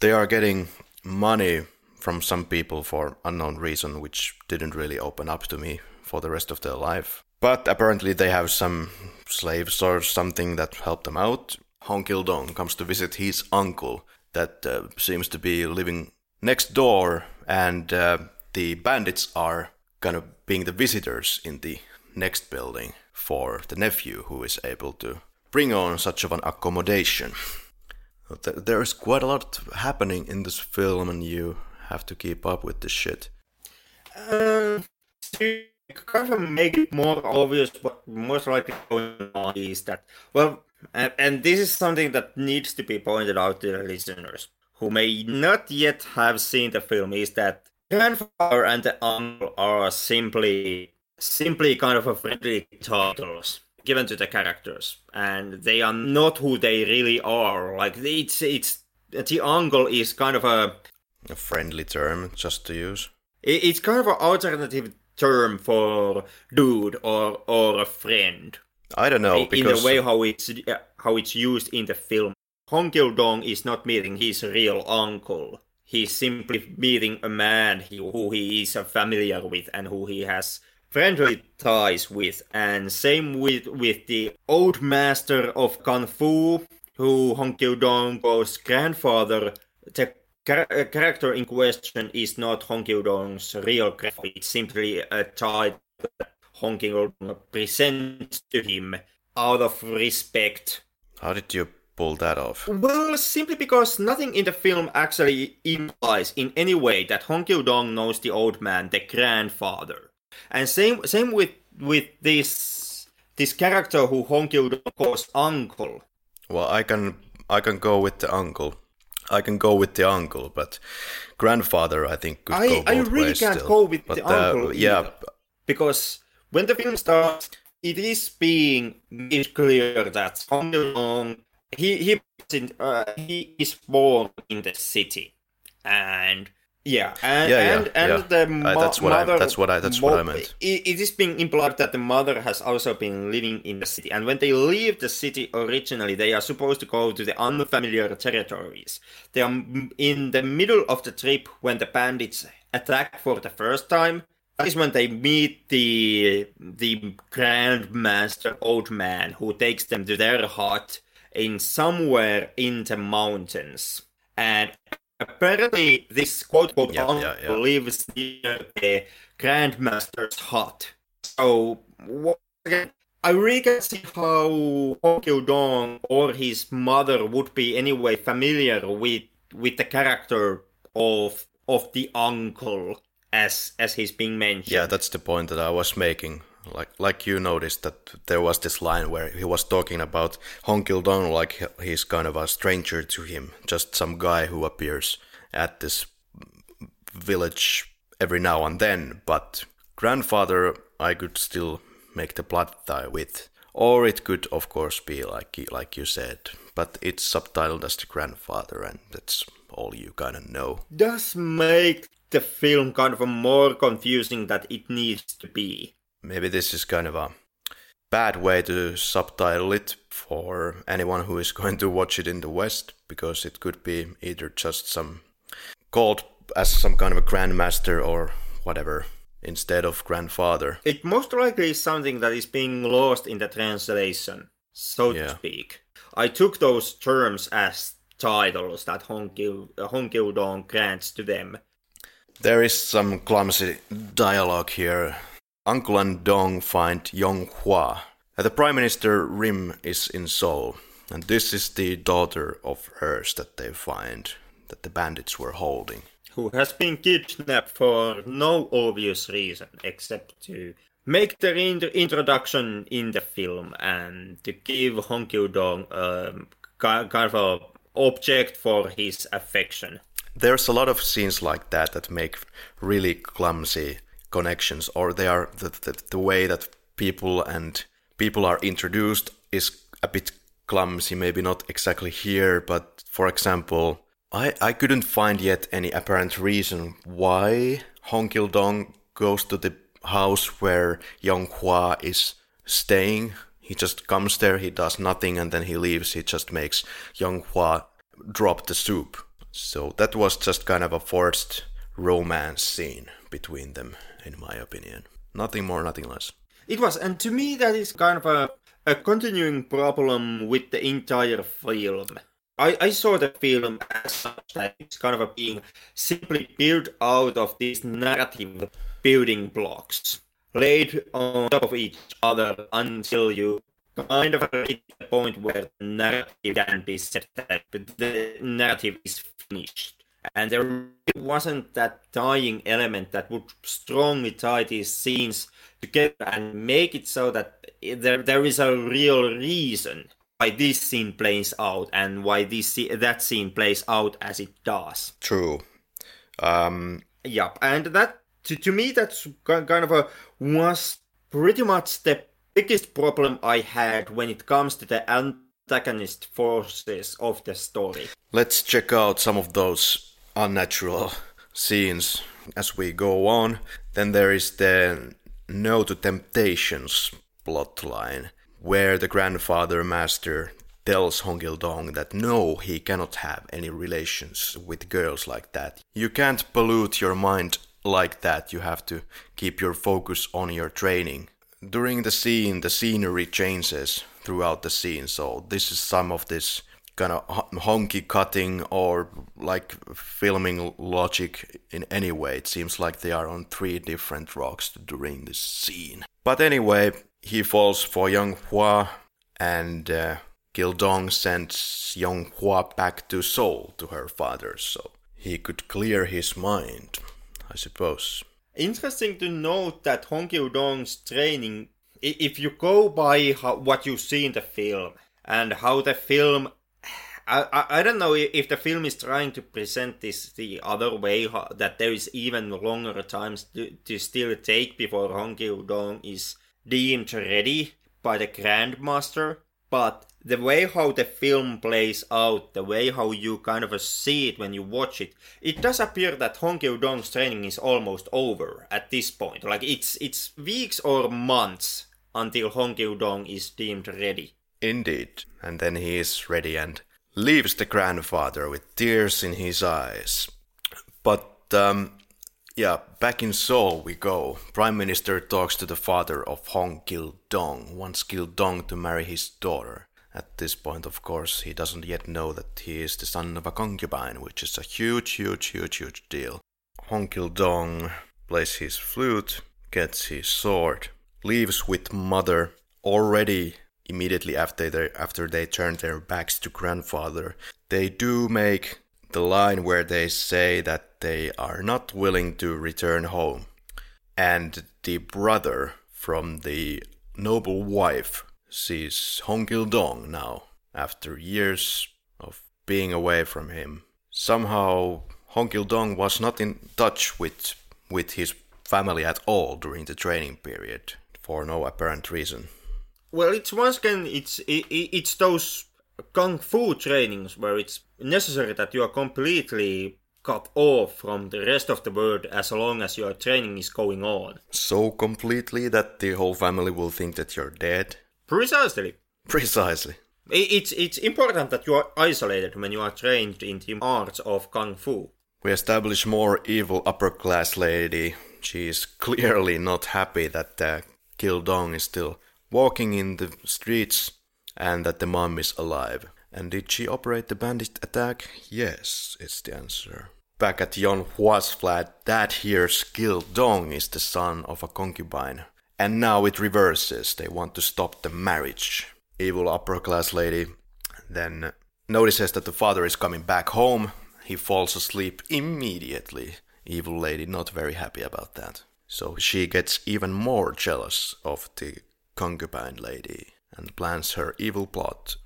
Speaker 1: They are getting money from some people for unknown reason, which didn't really open up to me for the rest of their life. But apparently they have some slaves or something that help them out. Hong comes to visit his uncle that uh, seems to be living next door, and uh, the bandits are kind of being the visitors in the next building for the nephew who is able to bring on such of an accommodation. There is quite a lot happening in this film, and you have to keep up with this shit?
Speaker 2: Uh, to kind of make it more obvious what most likely going on is that, well, and, and this is something that needs to be pointed out to the listeners who may not yet have seen the film, is that grandfather and the uncle are simply simply kind of a friendly titles given to the characters and they are not who they really are like it's it's the uncle is kind of a
Speaker 1: a friendly term just to use.
Speaker 2: It's kind of an alternative term for dude or or a friend.
Speaker 1: I don't know
Speaker 2: because... in the way how it's how it's used in the film. Hong Kil Dong is not meeting his real uncle. He's simply meeting a man who he is familiar with and who he has friendly ties with. And same with with the old master of kung fu, who Hong Kil Dong's grandfather. The char- uh, character in question is not Hong Kil-dong's real character. It's simply a title that Hong Kil-dong presents to him out of respect.
Speaker 1: How did you pull that off?
Speaker 2: Well, simply because nothing in the film actually implies in any way that Hong Kil-dong knows the old man, the grandfather. And same same with with this this character who Hong Kil-dong calls uncle.
Speaker 1: Well, I can I can go with the uncle. I can go with the uncle, but grandfather, I think, could I, go both I
Speaker 2: really
Speaker 1: ways
Speaker 2: can't
Speaker 1: still.
Speaker 2: go with
Speaker 1: but,
Speaker 2: the uh, uncle.
Speaker 1: Yeah,
Speaker 2: either. because when the film starts, it is being made clear that Hong Long he he uh, he is born in the city, and yeah, and
Speaker 1: yeah,
Speaker 2: and,
Speaker 1: yeah,
Speaker 2: and
Speaker 1: yeah.
Speaker 2: the mo-
Speaker 1: uh, that's what
Speaker 2: mother.
Speaker 1: I, that's what I that's mo- what I meant.
Speaker 2: It, it is being implied that the mother has also been living in the city, and when they leave the city originally, they are supposed to go to the unfamiliar territories. They are in the middle of the trip when the bandits attack for the first time. That is when they meet the the grandmaster old man who takes them to their hut in somewhere in the mountains. And apparently this quote unquote yeah, uncle yeah, yeah. lives near the uh, Grandmaster's hut. So again, I really can see how Kil Dong or his mother would be anyway familiar with with the character of of the uncle as as he's being mentioned.
Speaker 1: Yeah, that's the point that I was making like like you noticed that there was this line where he was talking about Hong Kil Dong like he's kind of a stranger to him, just some guy who appears at this village every now and then. But grandfather, I could still make the blood tie with, or it could of course be like like you said, but it's subtitled as the grandfather, and that's all you kind of know.
Speaker 2: Does make the film kind of more confusing that it needs to be.
Speaker 1: Maybe this is kind of a bad way to subtitle it for anyone who is going to watch it in the West, because it could be either just some called as some kind of a grandmaster or whatever instead of grandfather.
Speaker 2: It most likely is something that is being lost in the translation, so
Speaker 1: Yeah.
Speaker 2: to speak. I took those terms as titles that Hong Kil-dong uh, grants to them.
Speaker 1: There is some clumsy dialogue here. Uncle and Dong find Yong Hua. Uh, The Prime Minister Rim is in Seoul, and this is the daughter of hers that they find that the bandits were holding.
Speaker 2: who has been kidnapped for no obvious reason except to make their in- introduction in the film and to give Hong Kil-dong um, ki- kind of a object for his affection.
Speaker 1: There's a lot of scenes like that that make really clumsy connections, or they are the, the, the way that people and people are introduced is a bit clumsy. Maybe not exactly here, but for example, I, I couldn't find yet any apparent reason why Hong Kil Dong goes to the house where Yong Hua is staying. He just comes there, he does nothing, and then he leaves. He just makes Yong Hua drop the soup. So that was just kind of a forced romance scene between them, in my opinion. Nothing more, nothing less.
Speaker 2: It was, and to me, that is kind of a, a continuing problem with the entire film. I, I saw the film as such that it's kind of a being simply built out of these narrative building blocks laid on top of each other until you kind of reach the point where the narrative can be set up, but the narrative is finished. And there really wasn't that tying element that would strongly tie these scenes together and make it so that there, there is a real reason why this scene plays out and why this that scene plays out as it does.
Speaker 1: True. Um,
Speaker 2: Yep, and that to, to me that's kind of a was pretty much the biggest problem I had when it comes to the antagonist forces of the story.
Speaker 1: let's check out some of those unnatural scenes as we go on. Then there is the No to Temptations plotline, where the grandfather master tells Hong Il Dong that no, he cannot have any relations with girls like that. You can't pollute your mind like that, you have to keep your focus on your training. During the scene, the scenery changes throughout the scene, so this is some of this kind of honky cutting or like filming logic in any way. It seems like they are on three different rocks during this scene. But anyway, he falls for Young Hua and uh, Gildong sends Young Hua back to Seoul to her father so he could clear his mind, I suppose.
Speaker 2: Interesting to note that Hong Kil-dong's training, if you go by how, what you see in the film and how the film, I, I, don't know if the film is trying to present this the other way, that there is even longer times to, to still take before Hong Kil-dong is deemed ready by the Grandmaster, but the way how the film plays out, the way how you kind of see it when you watch it, it does appear that Hong Kil-dong's training is almost over at this point. Like it's it's weeks or months until Hong Kil-dong is deemed ready.
Speaker 1: Indeed. And then he is ready and leaves the grandfather with tears in his eyes. But, um, yeah, back in Seoul we go. Prime Minister talks to the father of Hong Kil Dong, wants Kil Dong to marry his daughter. At this point, of course, he doesn't yet know that he is the son of a concubine, which is a huge, huge, huge, huge deal. Hong Kil Dong plays his flute, gets his sword, leaves with mother already immediately after they after they turn their backs to grandfather. They do make the line where they say that they are not willing to return home. And the brother from the noble wife sees Hong Kil Dong now after years of being away from him. Somehow Hong Kil Dong was not in touch with with his family at all during the training period for no apparent reason.
Speaker 2: Well, it's once again it's i i- it's those kung fu trainings where it's necessary that you are completely cut off from the rest of the world as long as your training is going on.
Speaker 1: So completely that the whole family will think that you're dead?
Speaker 2: Precisely.
Speaker 1: Precisely.
Speaker 2: It's, it's important that you are isolated when you are trained in the arts of Kung Fu.
Speaker 1: We establish more evil upper class lady. She is clearly not happy that uh, Dong is still walking in the streets and that the mom is alive. And did she operate the bandit attack? Yes, it's the answer. Back at Yon Hua's flat, that here Gil Dong is the son of a concubine. And now it reverses. They want to stop the marriage. Evil upper class lady then notices that the father is coming back home. He falls asleep immediately. Evil lady not very happy about that. So she gets even more jealous of the concubine lady and plans her evil plot.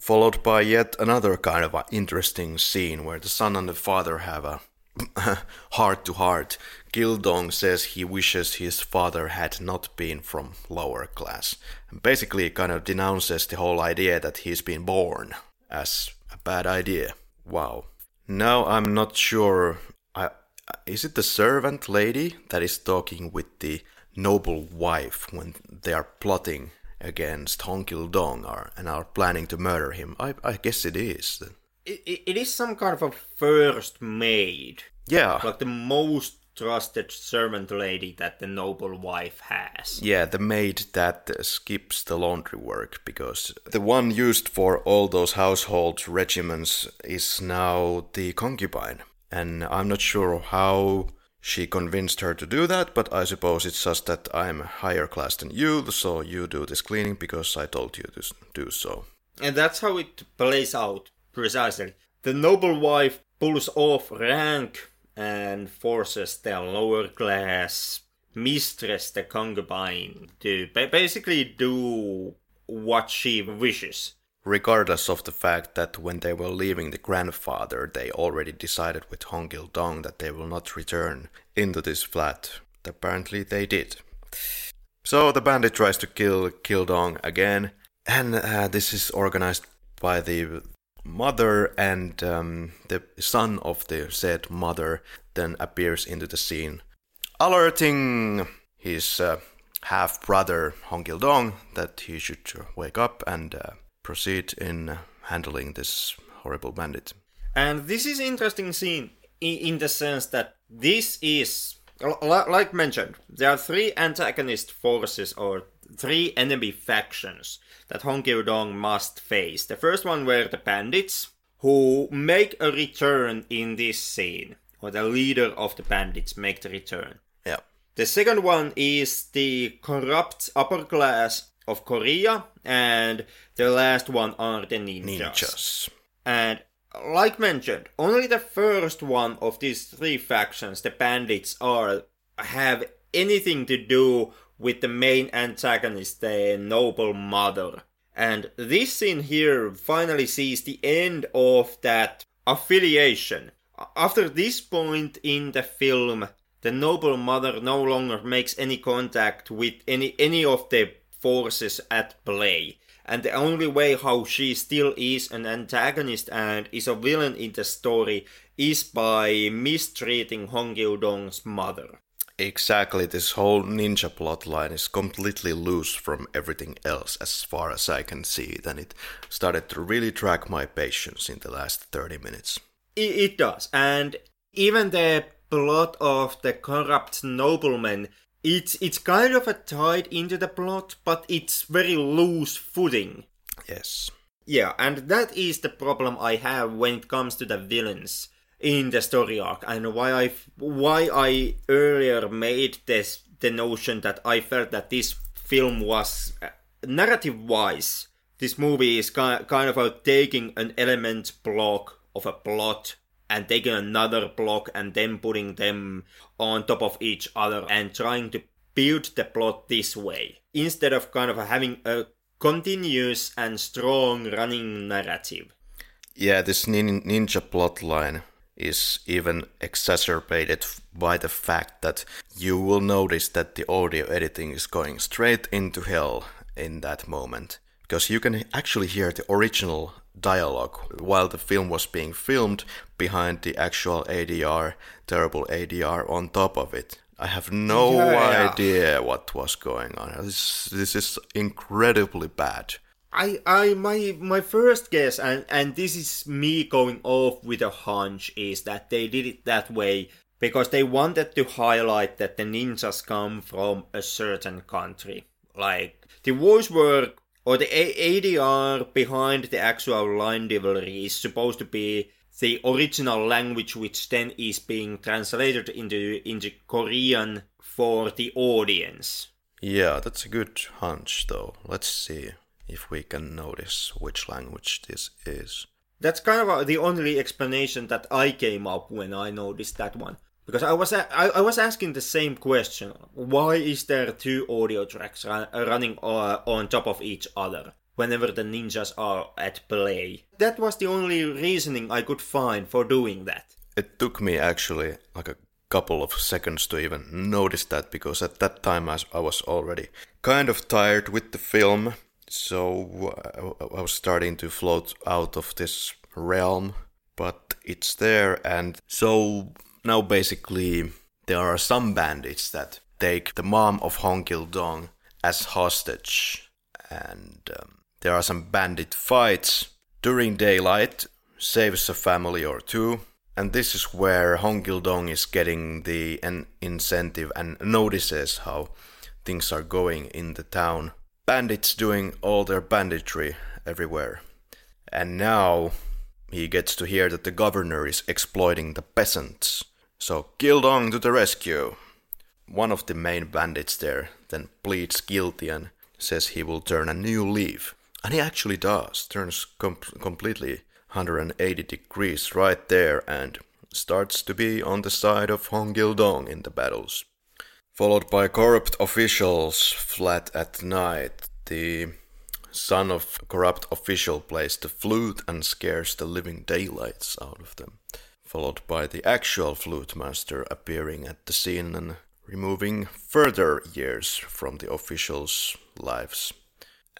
Speaker 1: Followed by yet another kind of interesting scene where the son and the father have a heart to heart. Gildong says he wishes his father had not been from lower class. And basically, kind of denounces the whole idea that he's been born as a bad idea. Wow. Now I'm not sure. I, is it the servant lady that is talking with the noble wife when they are plotting against Hong Kil Dong are, and are planning to murder him. I, I guess it is.
Speaker 2: It, it is some kind of a first maid.
Speaker 1: Yeah.
Speaker 2: Like the most trusted servant lady that the noble wife has.
Speaker 1: Yeah, the maid that uh, skips the laundry work because the one used for all those household regiments is now the concubine. And I'm not sure how she convinced her to do that, but I suppose it's just that I'm higher class than you, so you do this cleaning because I told you to do so.
Speaker 2: And that's how it plays out, precisely. The noble wife pulls off rank and forces the lower class mistress, the concubine, to basically do what she wishes
Speaker 1: regardless of the fact that when they were leaving the grandfather, they already decided with Hong Gil Dong that they will not return into this flat. Apparently, they did. So the bandit tries to kill Gil Dong again, and uh, this is organized by the mother and um, the son of the said mother then appears into the scene, alerting his uh, half brother Hong Gil Dong that he should wake up and uh, proceed in handling this horrible bandit.
Speaker 2: And this is interesting scene in the sense that this is like mentioned, there are three antagonist forces or three enemy factions that Hong Dong must face. The first one were the bandits, who make a return in this scene, or the leader of the bandits make the return.
Speaker 1: Yeah.
Speaker 2: The second one is the corrupt upper class of Korea, and the last one are the ninjas. ninjas. And like mentioned, only the first one of these three factions, the bandits, are have anything to do with the main antagonist, the noble mother. And this scene here finally sees the end of that affiliation. After this point in the film, the noble mother no longer makes any contact with any any of the forces at play. And the only way how she still is an antagonist and is a villain in the story is by mistreating Hong Gil-dong's mother.
Speaker 1: Exactly, this whole ninja plotline is completely loose from everything else as far as I can see it, and it started to really drag my patience in the last 30 minutes.
Speaker 2: It, it does, and even the plot of the corrupt nobleman it's it's kind of a tied into the plot, but it's very loose footing.
Speaker 1: Yes.
Speaker 2: Yeah, and that is the problem I have when it comes to the villains in the story arc, and why I why I earlier made this the notion that I felt that this film was uh, narrative wise. This movie is kind of about taking an element block of a plot and taking another block and then putting them on top of each other and trying to build the plot this way instead of kind of having a continuous and strong running narrative.
Speaker 1: Yeah, this nin- ninja plotline is even exacerbated by the fact that you will notice that the audio editing is going straight into hell in that moment because you can actually hear the original dialogue while the film was being filmed behind the actual ADR, terrible ADR on top of it. I have no
Speaker 2: Yeah.
Speaker 1: idea what was going on. This, this is incredibly bad.
Speaker 2: I, I, my, my first guess, and and this is me going off with a hunch, is that they did it that way because they wanted to highlight that the ninjas come from a certain country. Like the voice work or the ADR behind the actual line delivery is supposed to be the original language, which then is being translated into into Korean for the audience.
Speaker 1: Yeah, that's a good hunch, though. Let's see if we can notice which language this is.
Speaker 2: That's kind of the only explanation that I came up when I noticed that one. Because I was a- I, I was asking the same question: Why is there two audio tracks run, running uh, on top of each other whenever the ninjas are at play? That was the only reasoning I could find for doing that.
Speaker 1: It took me actually like a couple of seconds to even notice that because at that time I I was already kind of tired with the film, so I I was starting to float out of this realm. But it's there, and so now basically there are some bandits that take the mom of Hong Kil Dong as hostage, and um, there are some bandit fights during daylight. Saves a family or two, and this is where Hong Kil Dong is getting the an incentive and notices how things are going in the town. Bandits doing all their banditry everywhere. And now he gets to hear that the governor is exploiting the peasants. So Gildong to the rescue. One of the main bandits there then pleads guilty and says he will turn a new leaf. And he actually does, turns com- completely 180 degrees right there and starts to be on the side of Hong Gildong in the battles. Followed by corrupt officials flat at night. The son of corrupt official plays the flute and scares the living daylights out of them. Followed by the actual flute master appearing at the scene and removing further years from the officials' lives.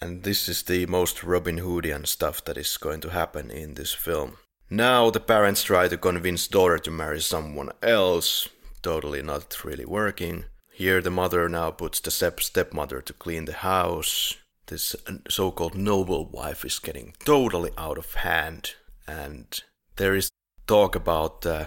Speaker 1: And this is the most Robin Hoodian stuff that is going to happen in this film. Now the parents try to convince daughter to marry someone else, totally not really working. Here the mother now puts the step stepmother to clean the house. This so-called noble wife is getting totally out of hand, and there is talk about uh,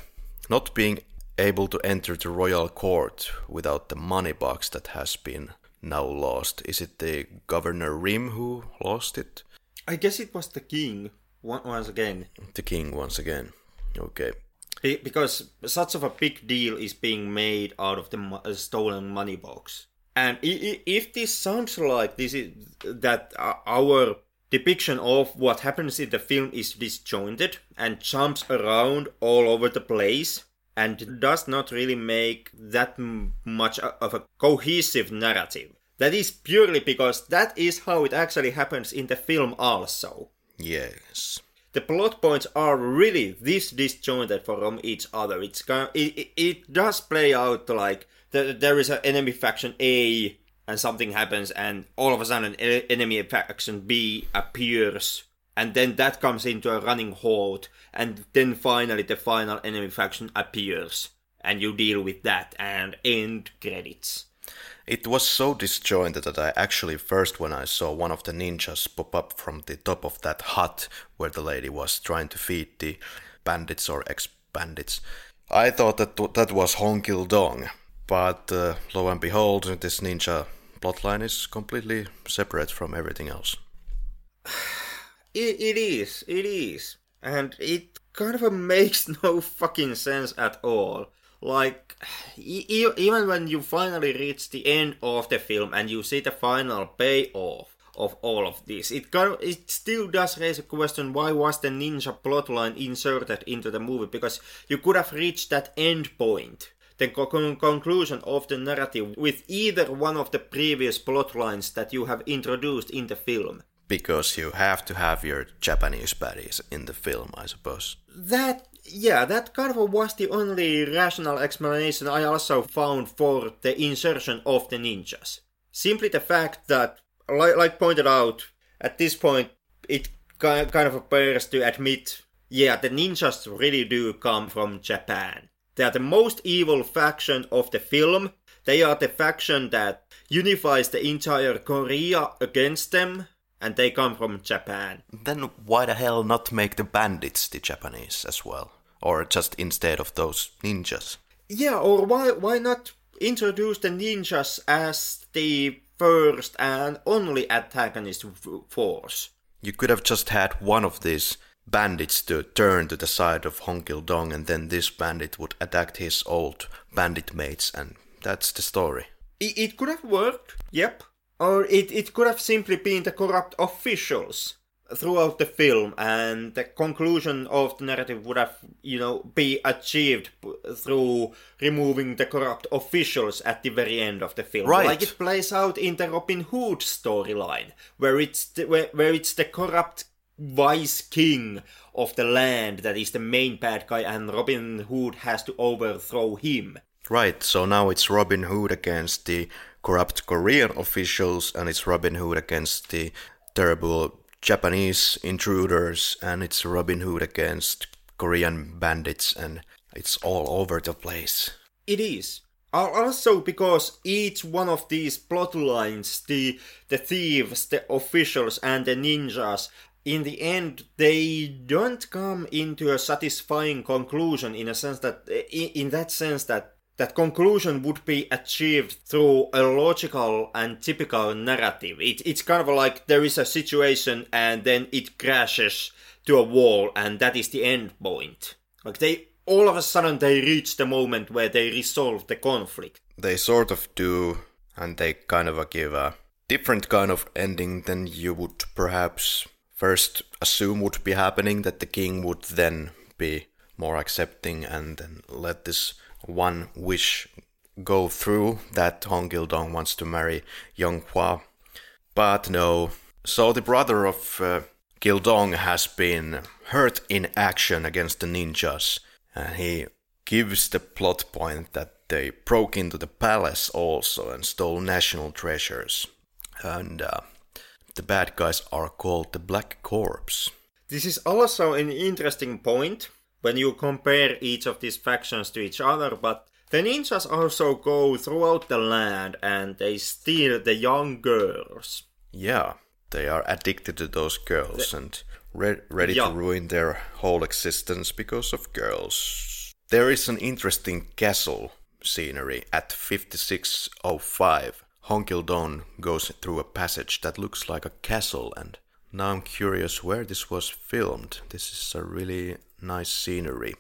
Speaker 1: not being able to enter the royal court without the money box that has been now lost. Is it the Governor Rim who lost it?
Speaker 2: I guess it was the king once again.
Speaker 1: The king once again. Okay.
Speaker 2: Be- because such of a big deal is being made out of the mo- uh, stolen money box. And if this sounds like this is that uh, our depiction of what happens in the film is disjointed and jumps around all over the place and does not really make that m- much of a cohesive narrative. That is purely because that is how it actually happens in the film also
Speaker 1: Yes.
Speaker 2: the plot points are really this disjointed from each other. It's kind it, it, it does play out like the, there is an enemy faction A and something happens and all of a sudden an enemy faction B appears and then that comes into a running halt and then finally the final enemy faction appears and you deal with that and end credits.
Speaker 1: It was so disjointed that I actually first, when I saw one of the ninjas pop up from the top of that hut where the lady was trying to feed the bandits or ex-bandits, I thought that that was Hong Kil Dong. But uh, lo and behold, this ninja plotline is completely separate from everything else.
Speaker 2: It, it is, it is. And it kind of makes no fucking sense at all. Like, e- even when you finally reach the end of the film and you see the final payoff of all of this, it kind of, it still does raise a question: Why was the ninja plotline inserted into the movie? Because you could have reached that end point, the con- conclusion of the narrative, with either one of the previous plot lines that you have introduced in the film.
Speaker 1: Because you have to have your Japanese baddies in the film, I suppose.
Speaker 2: That yeah, that kind of was the only rational explanation I also found for the insertion of the ninjas. Simply the fact that, like, like pointed out, at this point, it kind kind of appears to admit, yeah, the ninjas really do come from Japan. They are the most evil faction of the film. They are the faction that unifies the entire Korea against them, and they come from Japan.
Speaker 1: Then why the hell not make the bandits the Japanese as well? Or just instead of those ninjas?
Speaker 2: Yeah, or why why not introduce the ninjas as the first and only antagonist force?
Speaker 1: You could have just had one of these bandits to turn to the side of Hong Kil Dong, and then this bandit would attack his old bandit mates, and that's the story.
Speaker 2: It, it could have worked, yep. Or it, it could have simply been the corrupt officials throughout the film, and the conclusion of the narrative would have, you know, be achieved through removing the corrupt officials at the very end of the film.
Speaker 1: Right.
Speaker 2: Like it plays out in the Robin Hood storyline, where it's the, where, where it's the corrupt vice king of the land that is the main bad guy, and Robin Hood has to overthrow him.
Speaker 1: Right, so now it's Robin Hood against the corrupt Korean officials, and it's Robin Hood against the terrible Japanese intruders, and it's Robin Hood against Korean bandits, and it's all over the place.
Speaker 2: It is. Uh, also, because each one of these plot lines, the the thieves, the officials, and the ninjas, in the end, they don't come into a satisfying conclusion. In a sense that, in, that sense that that conclusion would be achieved through a logical and typical narrative. It, it's kind of like there is a situation and then it crashes to a wall, and that is the end point. Like they all of a sudden they reach the moment where they resolve the conflict.
Speaker 1: They sort of do, and they kind of give a different kind of ending than you would perhaps first assume would be happening, that the king would then be more accepting and then let this one wish go through that Hong Gil-dong wants to marry Young Hua. But no. So the brother of uh, Gildong has been hurt in action against the ninjas, and he gives the plot point that they broke into the palace also and stole national treasures. And uh, the bad guys are called the Black Corps.
Speaker 2: This is also an interesting point when you compare each of these factions to each other, but the ninjas also go throughout the land and they steal the young girls.
Speaker 1: Yeah, they are addicted to those girls and re- ready
Speaker 2: Yeah.
Speaker 1: to ruin their whole existence because of girls. There is an interesting castle scenery at 5605. Hong Kil-dong goes through a passage that looks like a castle, and now I'm curious where this was filmed. This is a really nice scenery.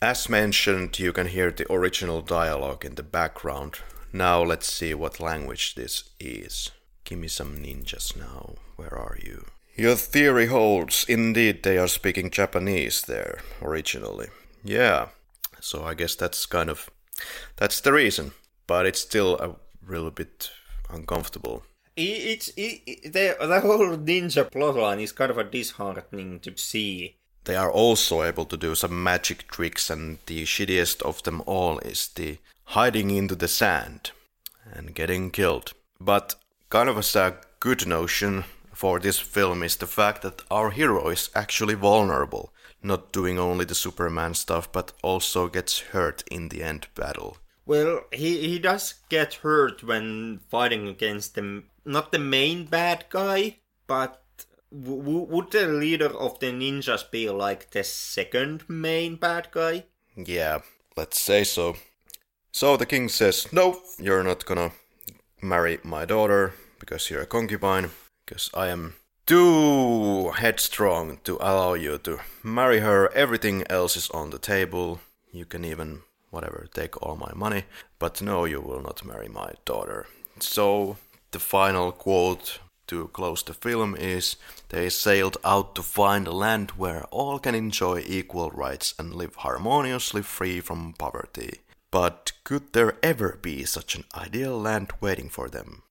Speaker 1: As mentioned, you can hear the original dialogue in the background. Now let's see what language this is. Give me some ninjas now. Where are you? Your theory holds. Indeed, they are speaking Japanese there originally. Yeah. So I guess that's kind of that's the reason. But it's still a little bit uncomfortable.
Speaker 2: It's it, it- the, the whole ninja plotline is kind of a disheartening to see.
Speaker 1: They are also able to do some magic tricks, and the shittiest of them all is the hiding into the sand and getting killed. But kind of as a good notion for this film is the fact that our hero is actually vulnerable, not doing only the Superman stuff, but also gets hurt in the end battle.
Speaker 2: Well, he, he does get hurt when fighting against the not the main bad guy, but w- would the leader of the ninjas be like the second main bad guy?
Speaker 1: Yeah, let's say so. So the king says, No, you're not gonna marry my daughter because you're a concubine, because I am too headstrong to allow you to marry her. Everything else is on the table. You can even, whatever, take all my money, but no, you will not marry my daughter. So the final quote to close the film is they sailed out to find a land where all can enjoy equal rights and live harmoniously free from poverty. But could there ever be such an ideal land waiting for them?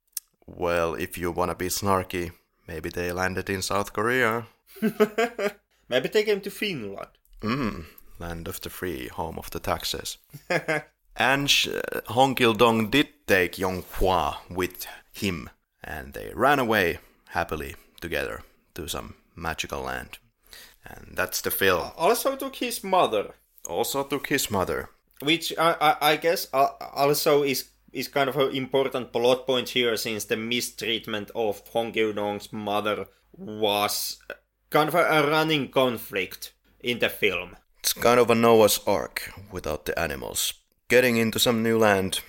Speaker 1: Well, if you wanna be snarky, maybe they landed in South Korea.
Speaker 2: Maybe they came to Finland.
Speaker 1: Mm, land of the free, home of the taxes. and sh- Hong Kil-dong did take Yong Hua with him, and they ran away happily together to some magical land. And that's the film.
Speaker 2: Also took his mother,
Speaker 1: Also took his mother.
Speaker 2: which I, I, I guess uh, also is is kind of an important plot point here, since the mistreatment of Hong Kil-dong's mother was kind of a running conflict in the film.
Speaker 1: It's kind of a Noah's Ark without the animals. Getting into some new land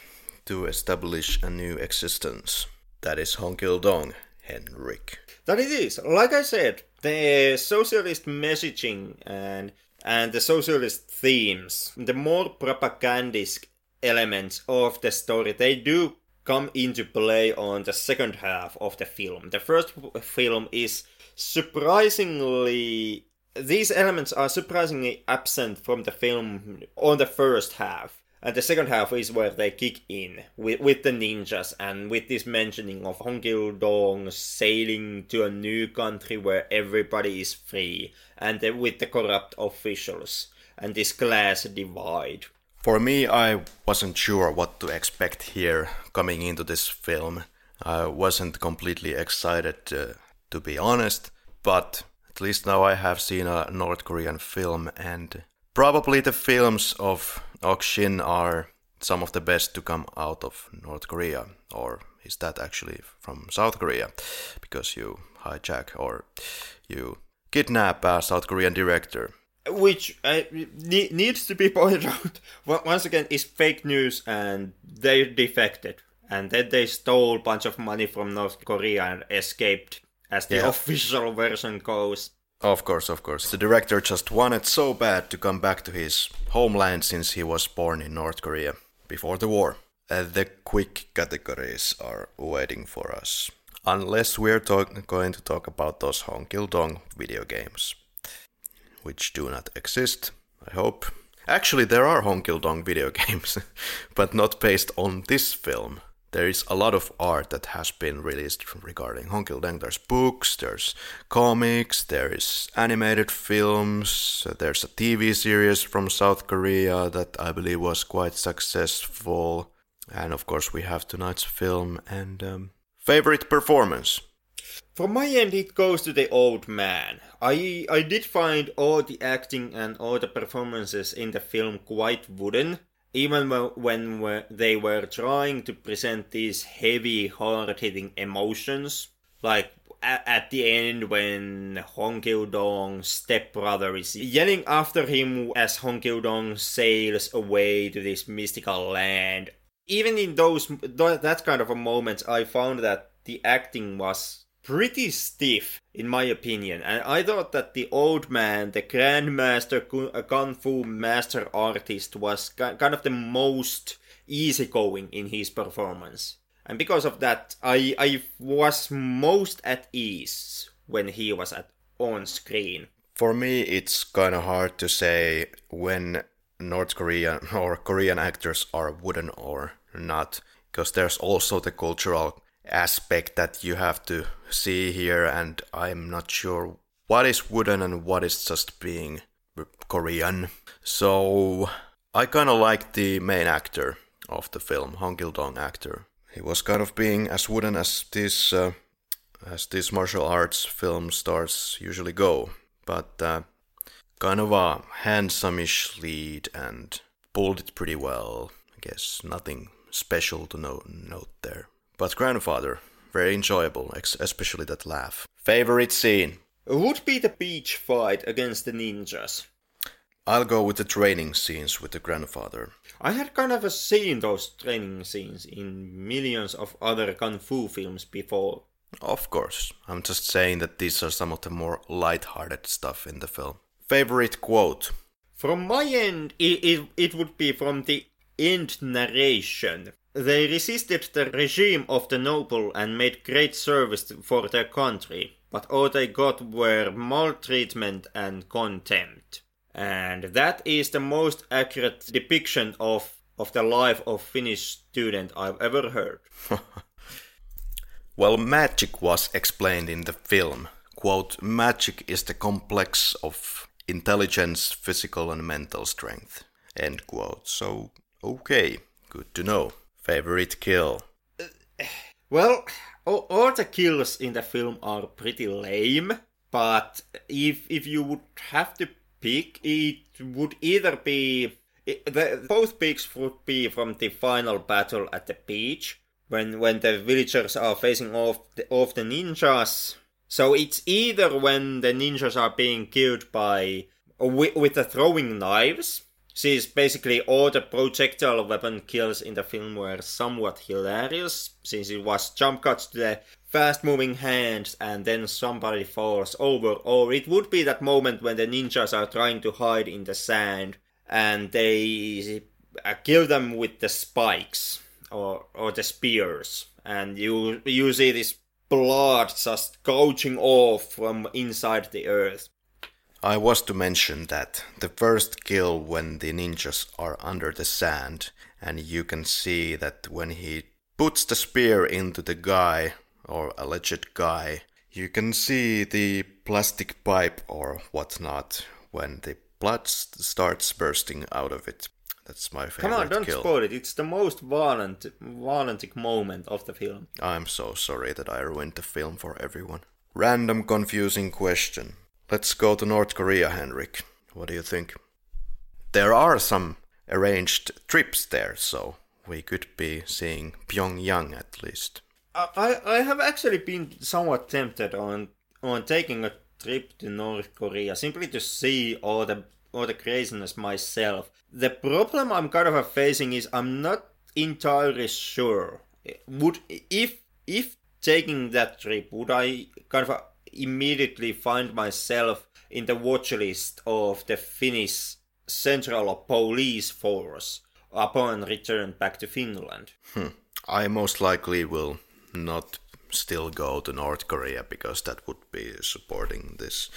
Speaker 1: to establish a new existence. That is Hong Kil-dong, Henrik.
Speaker 2: That it is. Like I said, the socialist messaging and and the socialist themes, the more propagandistic elements of the story, they do come into play on the second half of the film. The first film is surprisingly these elements are surprisingly absent from the film on the first half. And the second half is where they kick in with, with the ninjas and with this mentioning of Hong Kil-dong sailing to a new country where everybody is free and the, with the corrupt officials and this class divide.
Speaker 1: For me, I wasn't sure what to expect here coming into this film. I wasn't completely excited, uh, to be honest, but at least now I have seen a North Korean film, and probably the films of Ok-Shin are some of the best to come out of North Korea, or is that actually from South Korea? Because you hijack or you kidnap a South Korean director.
Speaker 2: which uh, ne- needs to be pointed out once again is fake news and they defected and then they stole a bunch of money from north korea and escaped as the
Speaker 1: Yeah.
Speaker 2: official version goes
Speaker 1: Of course, of course. The director just wanted so bad to come back to his homeland since he was born in North Korea before the war. Uh, the quick categories are waiting for us. Unless we're talk- going to talk about those Hong Kil-dong video games, which do not exist, I hope. Actually, there are Hong Kil-dong video games, but not based on this film. There is a lot of art that has been released regarding Hong Kil-dong. There's books, there's comics, there is animated films, there's a TV series from South Korea that I believe was quite successful. And of course, we have tonight's film and um, favorite performance.
Speaker 2: From my end, it goes to the old man. I I did find all the acting and all the performances in the film quite wooden, even when they were trying to present these heavy, hard-hitting emotions. Like at the end, when Hong Kil-dong's stepbrother is yelling after him as Hong Kil-dong sails away to this mystical land. Even in those that kind of a moments, I found that the acting was pretty stiff, in my opinion. And I thought that the old man, the grandmaster uh, kung fu master artist, was kind of the most easygoing in his performance. And because of that, I I was most at ease when he was at on screen.
Speaker 1: For me, it's kind of hard to say when North Korean or Korean actors are wooden or not, because there's also the cultural aspect that you have to see here, and I'm not sure what is wooden and what is just being Korean. So I kind of like the main actor of the film, Hong Kil-dong actor. He was kind of being as wooden as this uh, as these martial arts film stars usually go, but uh, kind of a handsome-ish lead and pulled it pretty well. I guess nothing special to no- note there. But grandfather, very enjoyable, ex- especially that laugh. Favorite scene?
Speaker 2: Would be the beach fight against the ninjas.
Speaker 1: I'll go with the training scenes with the grandfather.
Speaker 2: I had kind of seen those training scenes in millions of other kung fu films before.
Speaker 1: Of course, I'm just saying that these are some of the more light-hearted stuff in the film. Favorite quote?
Speaker 2: From my end, it, it, it would be from the end narration. They resisted the regime of the noble and made great service for their country, but all they got were maltreatment and contempt. And that is the most accurate depiction of, of the life of Finnish student I've ever heard.
Speaker 1: Well, magic was explained in the film. Quote, magic is the complex of intelligence, physical and mental strength. End quote. So, okay, good to know. Favorite kill?
Speaker 2: Uh, well, all, all the kills in the film are pretty lame. but if if you would have to pick, it would either be it, the, both picks would be from the final battle at the beach when when the villagers are facing off the, off the ninjas. So it's either when the ninjas are being killed by with, with the throwing knives. Since basically all the projectile weapon kills in the film were somewhat hilarious, since it was jump cuts to the fast moving hands and then somebody falls over, or it would be that moment when the ninjas are trying to hide in the sand and they uh, kill them with the spikes or or the spears, and you you see this blood just gouging off from inside the earth.
Speaker 1: I was to mention that the first kill when the ninjas are under the sand, and you can see that when he puts the spear into the guy or alleged guy, you can see the plastic pipe or whatnot when the blood starts bursting out of it. That's my favorite.
Speaker 2: Come on, don't
Speaker 1: kill.
Speaker 2: spoil it. It's the most violent, violent moment of the film.
Speaker 1: I'm so sorry that I ruined the film for everyone. Random confusing question. Let's go to North Korea, Henrik. What do you think? There are some arranged trips there, so we could be seeing Pyongyang at least.
Speaker 2: I I have actually been somewhat tempted on on taking a trip to North Korea simply to see all the all the craziness myself. The problem I'm kind of facing is I'm not entirely sure. Would if if taking that trip, would I kind of immediately find myself in the watch list of the Finnish Central Police Force upon return back to Finland?
Speaker 1: Hmm. I most likely will not still go to North Korea because that would be supporting this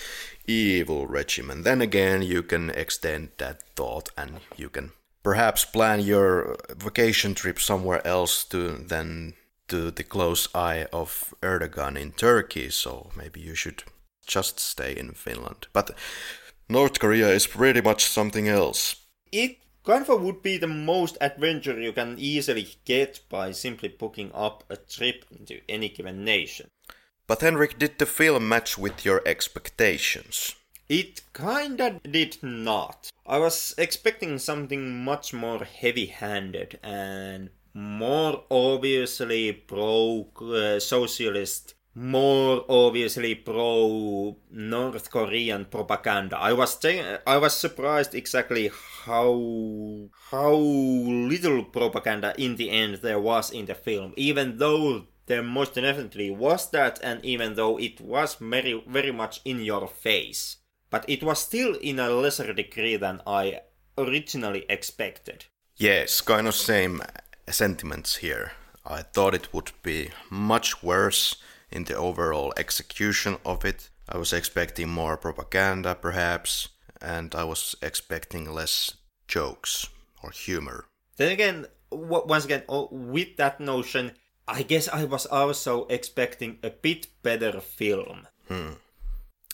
Speaker 1: evil regime. Then again, you can extend that thought and you can perhaps plan your vacation trip somewhere else to than to the close eye of Erdogan in Turkey. So maybe you should just stay in Finland. But North Korea is pretty much something else.
Speaker 2: It kind of would be the most adventure you can easily get by simply booking up a trip to any given nation.
Speaker 1: But Henrik, did the film match with your expectations?
Speaker 2: It kinda did not. I was expecting something much more heavy handed and more obviously pro uh, socialist more obviously pro North Korean propaganda. I was I was surprised exactly how how little propaganda in the end there was in the film, even though there most definitely was that, and even though it was very very much in your face, but it was still in a lesser degree than I originally expected.
Speaker 1: Yes, kind of same sentiments here. I thought it would be much worse in the overall execution of it. I was expecting more propaganda, perhaps, and I was expecting less jokes or humor.
Speaker 2: Then again, once again, oh, with that notion, I guess I was also expecting a bit better film.
Speaker 1: Hmm.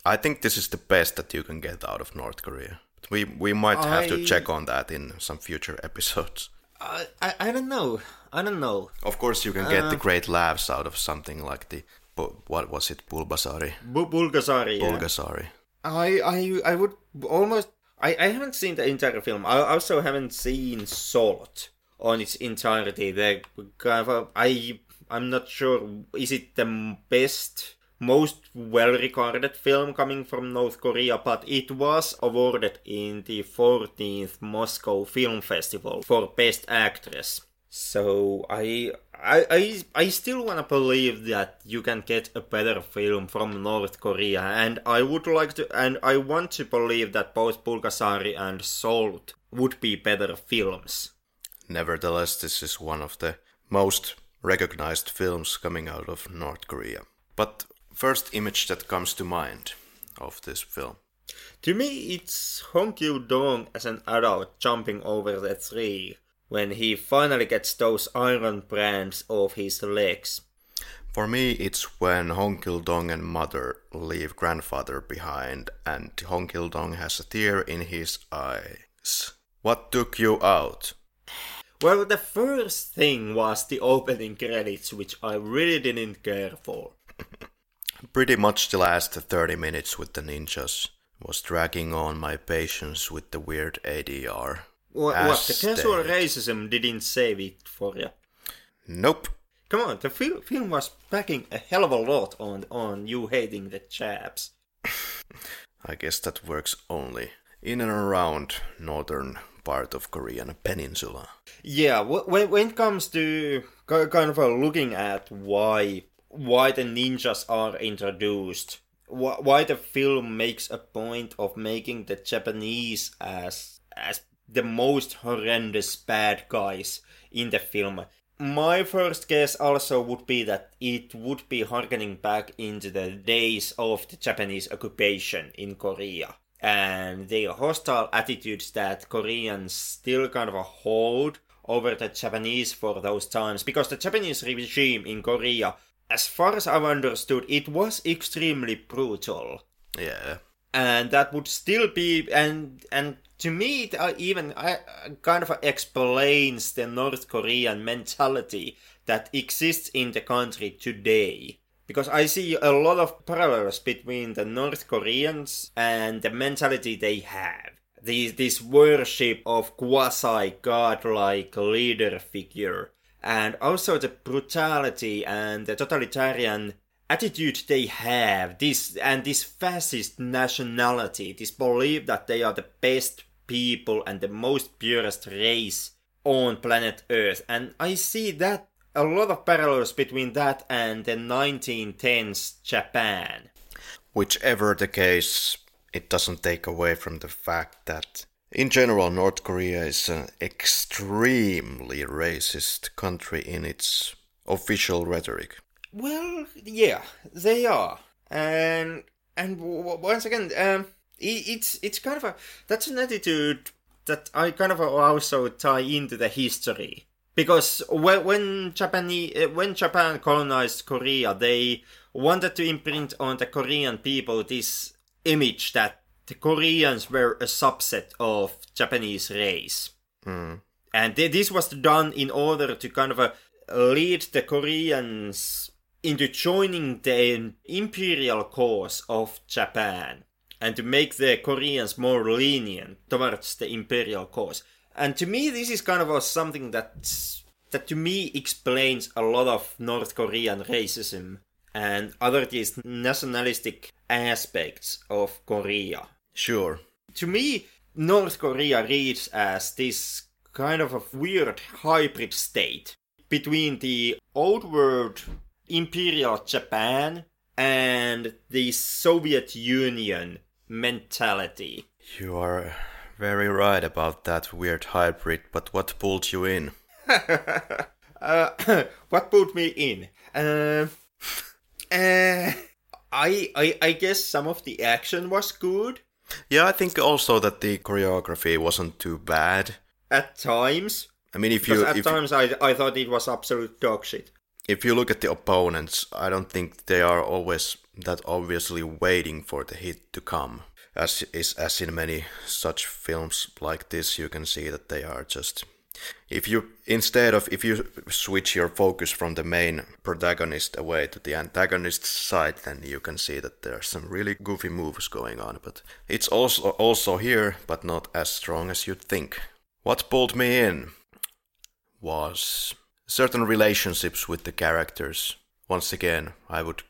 Speaker 1: I think this is the best that you can get out of North Korea. We we might have I... to check on that in some future episodes.
Speaker 2: I, I, I don't know. I don't know.
Speaker 1: Of course, you can get uh, the great laughs out of something like the what was it, Bulbasari?
Speaker 2: Bu- Bulgasari.
Speaker 1: Yeah.
Speaker 2: I I I would almost. I, I haven't seen the entire film. I also haven't seen Salt on its entirety. The kind of I I'm not sure. Is it the best, most well-regarded film coming from North Korea? But it was awarded in the 14th Moscow Film Festival for Best Actress. So I I I, I still wanna believe that you can get a better film from North Korea, and I would like to, and I want to believe that both Bulgasari and Salt would be better films.
Speaker 1: Nevertheless, this is one of the most recognized films coming out of North Korea. But first image that comes to mind of this film.
Speaker 2: To me, it's Hong Kil Dong as an adult jumping over the tree when he finally gets those iron brands off his legs.
Speaker 1: For me, it's when Hong Kil Dong and mother leave grandfather behind, and Hong Kil Dong has a tear in his eyes. What took you out?
Speaker 2: Well, the first thing was the opening credits, which I really didn't care for.
Speaker 1: Pretty much the last 30 minutes with the ninjas was dragging on my patience with the weird ADR.
Speaker 2: What, what the casual racism didn't save it for you?
Speaker 1: Nope.
Speaker 2: Come on, the fil- film was packing a hell of a lot on on you hating the chaps.
Speaker 1: I guess that works only in and around northern part of Korean peninsula.
Speaker 2: Yeah, wh- when when it comes to kind of looking at why why the ninjas are introduced, why the film makes a point of making the Japanese as as the most horrendous bad guys in the film. My first guess also would be that it would be harkening back into the days of the Japanese occupation in Korea and the hostile attitudes that Koreans still kind of hold over the Japanese for those times because the Japanese regime in Korea, as far as I've understood, it was extremely brutal.
Speaker 1: Yeah.
Speaker 2: and that would still be and and to me it uh, even uh, kind of explains the north korean mentality that exists in the country today. Because i see a lot of parallels between the north koreans and the mentality they have. This, this worship of quasi godlike leader figure and also the brutality and the totalitarian attitude they have this and this fascist nationality this belief that they are the best people and the most purest race on planet earth. And i see that a lot of parallels between that and the 1910s japan.
Speaker 1: Whichever the case, it doesn't take away from the fact that, in general, North Korea is an extremely racist country in its official rhetoric.
Speaker 2: Well, yeah, they are, and and once again, um, i it's it's kind of a that's an attitude that I kind of also tie into the history because when when Japanese uh, when Japan colonized Korea, they wanted to imprint on the Korean people this image that the Koreans were a subset of Japanese race. And th- this was done in order to kind of uh, lead the Koreans into joining the imperial cause of Japan and to make the Koreans more lenient towards the imperial cause. And to me, this is kind of a, something that that to me explains a lot of North Korean racism and other these nationalistic aspects of Korea
Speaker 1: Sure.
Speaker 2: to me, North Korea reads as this kind of a weird hybrid state between the old world imperial Japan and the Soviet Union mentality.
Speaker 1: You are very right about that weird hybrid, but what pulled you in?
Speaker 2: uh, what pulled me in? Uh, uh, I, I I guess some of the action was good
Speaker 1: Yeah, I think also that the choreography wasn't too bad.
Speaker 2: at times.
Speaker 1: I mean, if you
Speaker 2: at
Speaker 1: if,
Speaker 2: times I I thought it was absolute dog shit.
Speaker 1: if you look at the opponents, I don't think they are always that obviously waiting for the hit to come. As is as in many such films like this, you can see that they are just. If you instead of if you switch your focus from the main protagonist away to the antagonist side, then you can see that there are some really goofy moves going on. But it's also also here, but not as strong as you'd think. What pulled me in was certain relationships with the characters. Once again, I would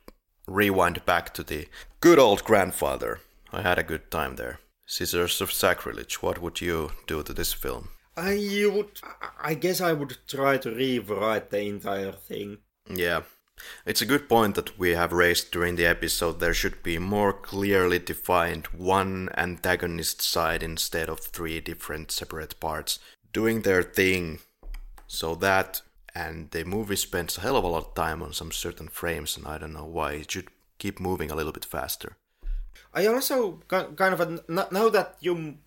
Speaker 1: rewind back to the good old grandfather. I had a good time there. Scissors of Sacrilege, what would you do to this film?
Speaker 2: I would. I guess I would try to rewrite the entire thing.
Speaker 1: Yeah. It's a good point that we have raised during the episode. There should be more clearly defined one antagonist side instead of three different separate parts doing their thing. So that, and the movie spends a hell of a lot of time on some certain frames, and I don't know why. It should keep moving a little bit faster.
Speaker 2: I also kind of now that you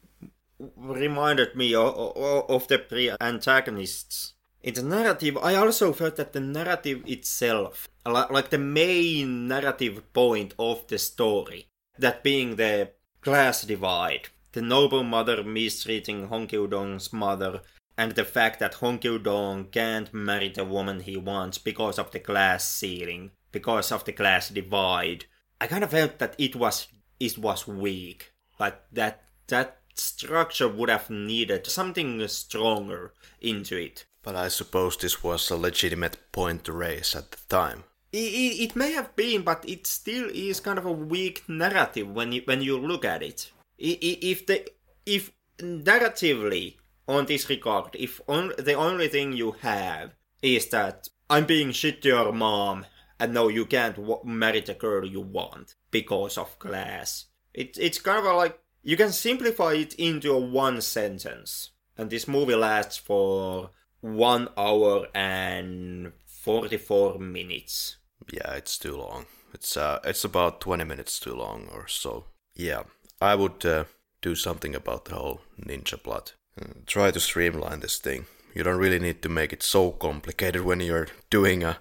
Speaker 2: reminded me of, of the three antagonists in the narrative, I also felt that the narrative itself, like the main narrative point of the story, that being the class divide, the noble mother mistreating Hong Kil-dong's mother, and the fact that Hong Kil-dong can't marry the woman he wants because of the class ceiling, because of the class divide, I kind of felt that it was it was weak. Like that that structure would have needed something stronger into it.
Speaker 1: But I suppose this was a legitimate point to raise at the time.
Speaker 2: It, it, it may have been, but it still is kind of a weak narrative when you when you look at it. If the if narratively on this regard, if on, the only thing you have is that I'm being shit to your mom, and no, you can't marry the girl you want because of class. It, it's kind of like you can simplify it into a one sentence, and this movie lasts for one hour and 44 minutes.
Speaker 1: Yeah, it's too long. It's uh, it's about 20 minutes too long or so. Yeah, I would uh, do something about the whole ninja plot. Uh, try to streamline this thing. You don't really need to make it so complicated when you're doing a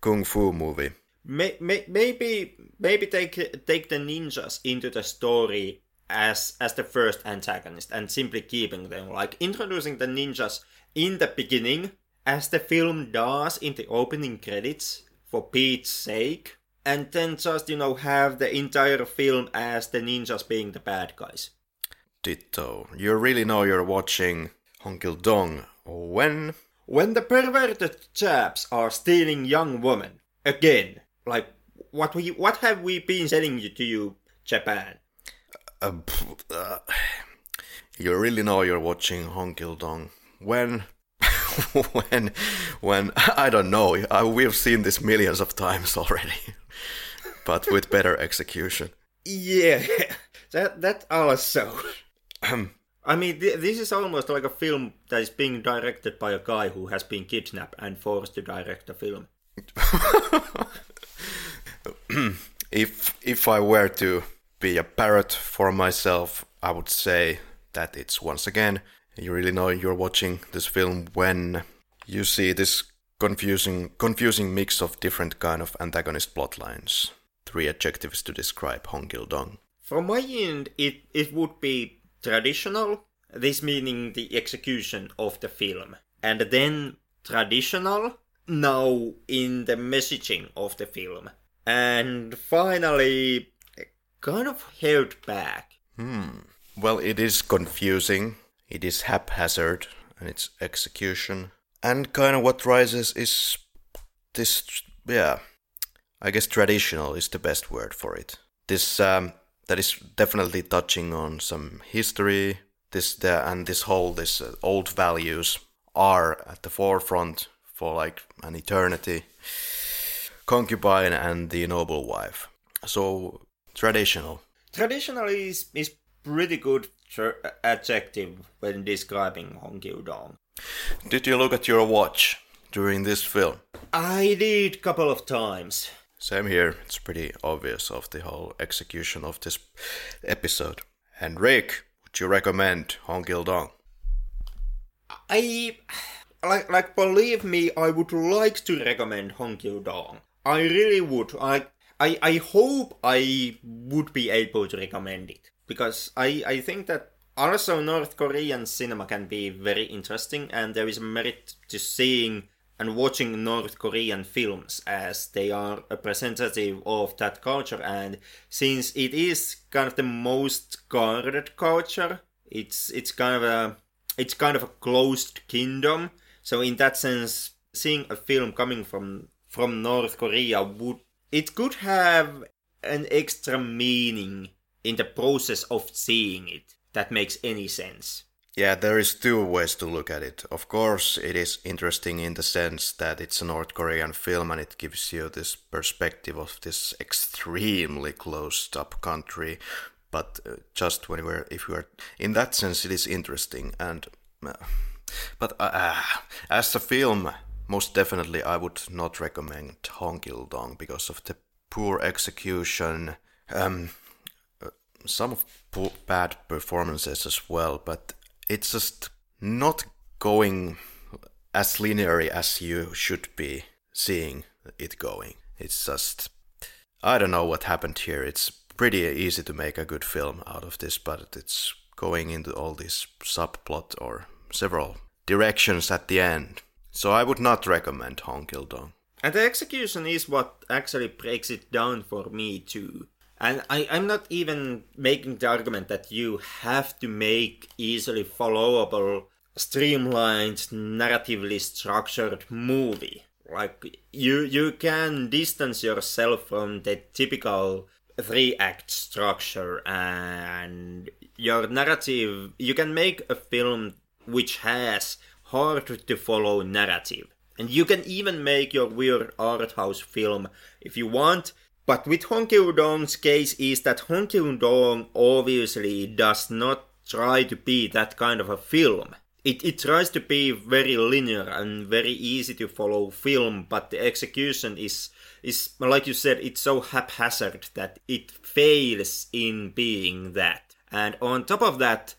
Speaker 1: kung fu movie.
Speaker 2: May, may, maybe maybe take take the ninjas into the story as as the first antagonist and simply keeping them like introducing the ninjas in the beginning as the film does in the opening credits for Pete's sake and then just you know have the entire film as the ninjas being the bad guys.
Speaker 1: Ditto. You really know you're watching Hong Kil Dong. When?
Speaker 2: When the perverted chaps are stealing young women. Again like what we what have we been selling you to you Japan
Speaker 1: uh, uh, you really know you're watching Hong Kil Dong when when when I don't know. I, we've seen this millions of times already but with better execution.
Speaker 2: Yeah that that also. I mean th- this is almost like a film that is being directed by a guy who has been kidnapped and forced to direct a film.
Speaker 1: If if I were to be a parrot for myself I would say that it's once again you really know you're watching this film when you see this confusing confusing mix of different kind of antagonist plot lines. Three adjectives to describe Hong Kil Dong.
Speaker 2: From my end, it, it would be traditional, this meaning the execution of the film, and then traditional, now in the messaging of the film, and finally, kind of held back.
Speaker 1: Hmm. Well, it is confusing it is haphazard and its execution. And kind of what rises is this, yeah, I guess traditional is the best word for it. This um, that is definitely touching on some history. This the, and this whole this uh, old values are at the forefront for like an eternity. Concubine and the noble wife. So traditional.
Speaker 2: Traditional is is pretty good adjective when describing Hong Kil Dong.
Speaker 1: Did you look at your watch during this film?
Speaker 2: I did a couple of times.
Speaker 1: Same here. It's pretty obvious of the whole execution of this episode. Henrik, would you recommend Hong Kil Dong?
Speaker 2: I like like believe me, I would like to recommend Hong Kil Dong. I really would. I I I hope I would be able to recommend it. Because I, I think that also North Korean cinema can be very interesting and there is merit to seeing and watching North Korean films as they are a representative of that culture. And since it is kind of the most guarded culture it's it's kind of a it's kind of a closed kingdom. So in that sense seeing a film coming from from North Korea would it could have an extra meaning in the process of seeing it that makes any sense.
Speaker 1: Yeah, there is two ways to look at it. Of course, it is interesting in the sense that it's a North Korean film and it gives you this perspective of this extremely closed up country. But uh, just when we're, if we are, in that sense, it is interesting. And, uh, but uh, as a film, most definitely, I would not recommend Hong Kil Dong because of the poor execution. Um, some of poor, bad performances as well, but it's just not going as linear as you should be seeing it going. It's just I don't know what happened here. It's pretty easy to make a good film out of this, but it's going into all these subplot or several directions at the end. So I would not recommend Hong Kil Dong.
Speaker 2: And the execution is what actually breaks it down for me too. And I, I'm not even making the argument that you have to make easily followable, streamlined, narratively structured movie. Like you you can distance yourself from the typical three act structure and your narrative you can make a film which has hard to follow narrative. And you can even make your weird art house film if you want. But with Hong Kil-dong's case is that Hong Kil-dong obviously does not try to be that kind of a film. It, it tries to be very linear and very easy to follow film, but the execution is is like you said, it's so haphazard that it fails in being that. And on top of that,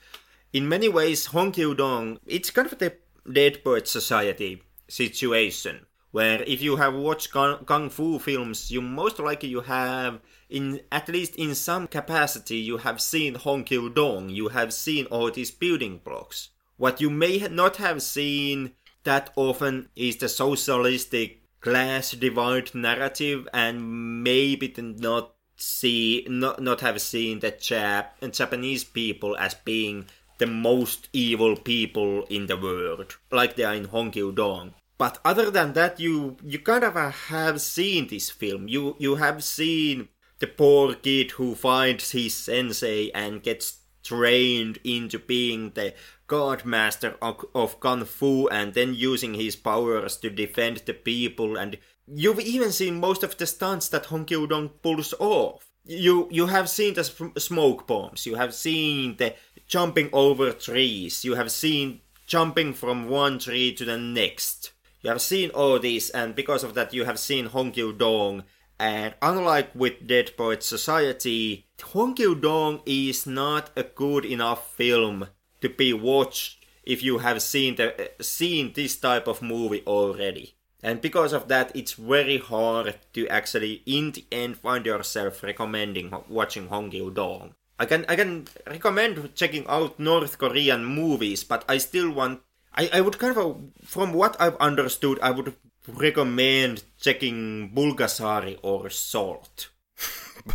Speaker 2: in many ways, Hong Kil-dong, it's kind of the Dead Poet Society situation where if you have watched kung fu films you most likely you have in at least in some capacity you have seen Hong Honky Dong you have seen all these building blocks. What you may not have seen that often is the socialistic class divide narrative and maybe not see not not have seen the Jap- Japanese people as being the most evil people in the world, like they are in Hong Kil-dong. But other than that, you you kind of have seen this film. You you have seen the poor kid who finds his sensei and gets trained into being the god master of, of kung fu and then using his powers to defend the people and you've even seen most of the stunts that Hong Kil-dong pulls off you you have seen the smoke bombs. You have seen the jumping over trees. You have seen jumping from one tree to the next. You have seen all these and because of that you have seen Hong Kil-dong. And unlike with Dead Poet Society Hong Kil-dong is not a good enough film to be watched if you have seen the uh, seen this type of movie already and because of that it's very hard to actually in the end find yourself recommending watching Hong Kil-dong. I can I can recommend checking out North Korean movies, but I still want I, I would kind of from what I've understood I would recommend checking Pulgasari or Salt.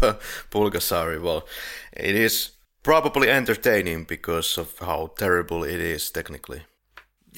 Speaker 1: Pulgasari, well, it is probably entertaining because of how terrible it is technically.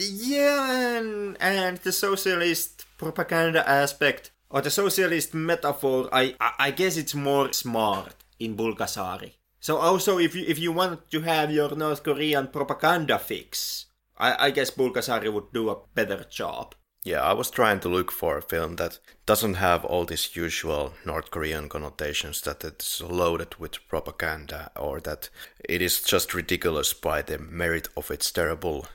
Speaker 2: Yeah, and, and the socialist propaganda aspect or the socialist metaphor, I, I guess it's more smart in Pulgasari. So also, if you if you want to have your North Korean propaganda fix, I, I guess Pulgasari would do a better job.
Speaker 1: Yeah, I was trying to look for a film that doesn't have all these usual North Korean connotations, that it's loaded with propaganda, or that it is just ridiculous by the merit of its terrible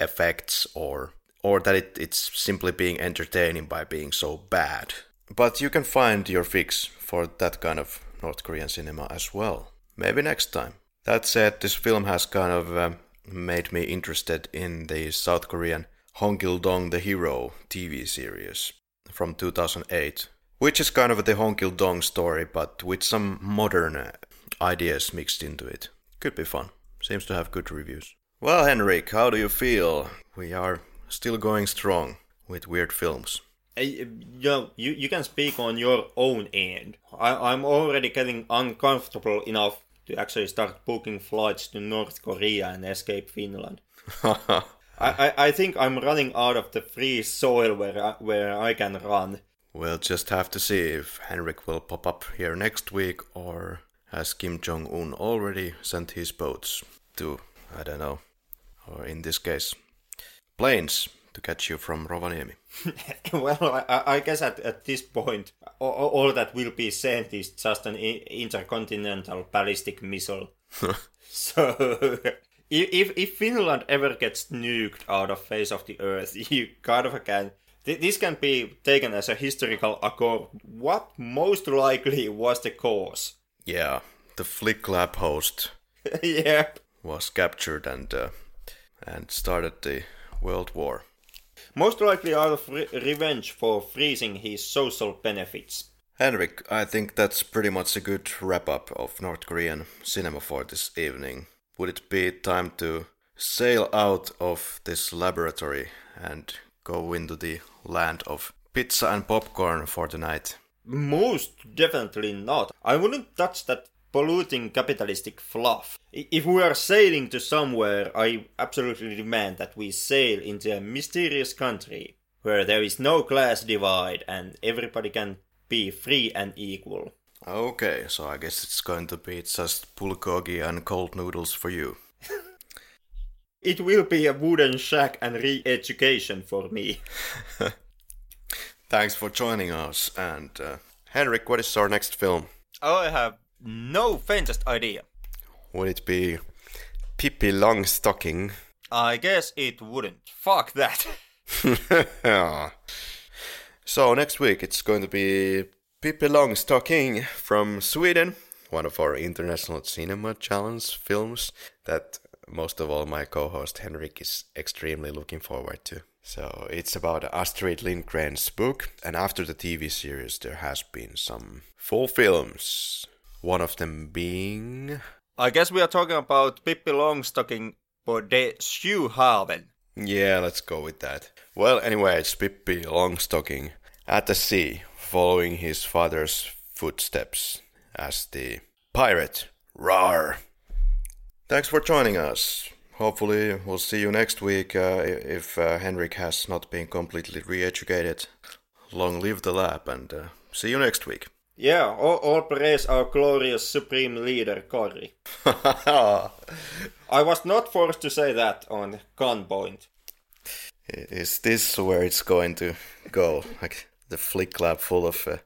Speaker 1: effects or or that it, it's simply being entertaining by being so bad. But you can find your fix for that kind of North Korean cinema as well. Maybe next time. That said, this film has kind of um, made me interested in the South Korean Hong Kil-dong the Hero TV series from 2008, which is kind of the Hong Kil-dong story but with some modern uh, ideas mixed into it. Could be fun. Seems to have good reviews. Well, Henrik, how do you feel? We are still going strong with weird films.
Speaker 2: Uh, you, know, you, you can speak on your own end. I, I'm already getting uncomfortable enough to actually start booking flights to North Korea and escape Finland. I, I, I think I'm running out of the free soil where I, where I can run.
Speaker 1: We'll just have to see if Henrik will pop up here next week or has Kim Jong Un already sent his boats to, I don't know, or in this case, planes to catch you from Rovaniemi.
Speaker 2: well, I, I, guess at, at this point, all, all, that will be sent is just an intercontinental ballistic missile. so, if if Finland ever gets nuked out of face of the earth, you kind of can. This can be taken as a historical accord. What most likely was the cause?
Speaker 1: Yeah, the Flick Lab host.
Speaker 2: yeah.
Speaker 1: Was captured and uh, and started the World War.
Speaker 2: Most likely out of re- revenge for freezing his social benefits.
Speaker 1: Henrik, I think that's pretty much a good wrap up of North Korean cinema for this evening. Would it be time to sail out of this laboratory and go into the land of pizza and popcorn for the night?
Speaker 2: Most definitely not. I wouldn't touch that polluting capitalistic fluff. If we are sailing to somewhere, I absolutely demand that we sail into a mysterious country where there is no class divide and everybody can be free and equal.
Speaker 1: Okay, so I guess it's going to be just bulgogi and cold noodles for you.
Speaker 2: it will be a wooden shack and re-education for me.
Speaker 1: Thanks for joining us. And uh, Henrik, what is our next film?
Speaker 2: Oh, I have no faintest idea.
Speaker 1: Would it be Pippi Longstocking?
Speaker 2: I guess it wouldn't. Fuck that.
Speaker 1: so next week it's going to be Pippi Longstocking from Sweden, one of our international cinema challenge films that most of all my co-host Henrik is extremely looking forward to. So it's about Astrid Lindgren's book, and after the TV series, there has been some full films. One of them being.
Speaker 2: I guess we are talking about Pippi Longstocking for the Sjöhaven.
Speaker 1: Yeah, let's go with that. Well, anyway, it's Pippi Longstocking at the sea, following his father's footsteps as the pirate. Rar! Thanks for joining us. Hopefully, we'll see you next week uh, if uh, Henrik has not been completely re educated. Long live the lab, and uh, see you next week.
Speaker 2: Yeah, all, all praise our glorious supreme leader, Cory. I was not forced to say that on gunpoint.
Speaker 1: Is this where it's going to go? Like the flick lab full of uh,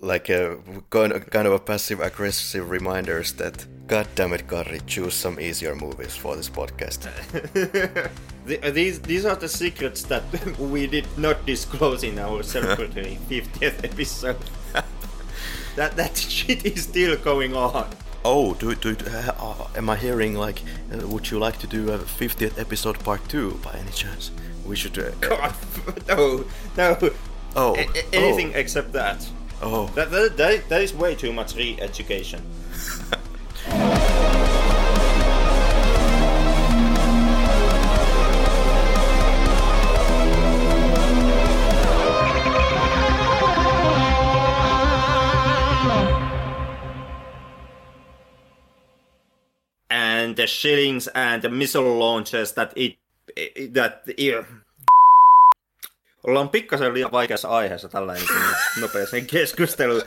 Speaker 1: like a kind of a passive aggressive reminders that god damn it Cory choose some easier movies for this podcast
Speaker 2: the, uh, these these are the secrets that we did not disclose in our celebratory 50th episode that that shit is still going on.
Speaker 1: Oh do, do, uh, uh, am i hearing like uh, would you like to do a 50th episode part 2 by any chance? We should uh,
Speaker 2: god no no.
Speaker 1: Oh
Speaker 2: a- anything oh. except that.
Speaker 1: Oh.
Speaker 2: That, that, that, that is way too much re the shillings and the missile launches that it, that it, Ollaan pikkasen liian vaikeassa aiheessa tällainen nopeeseen keskusteluun.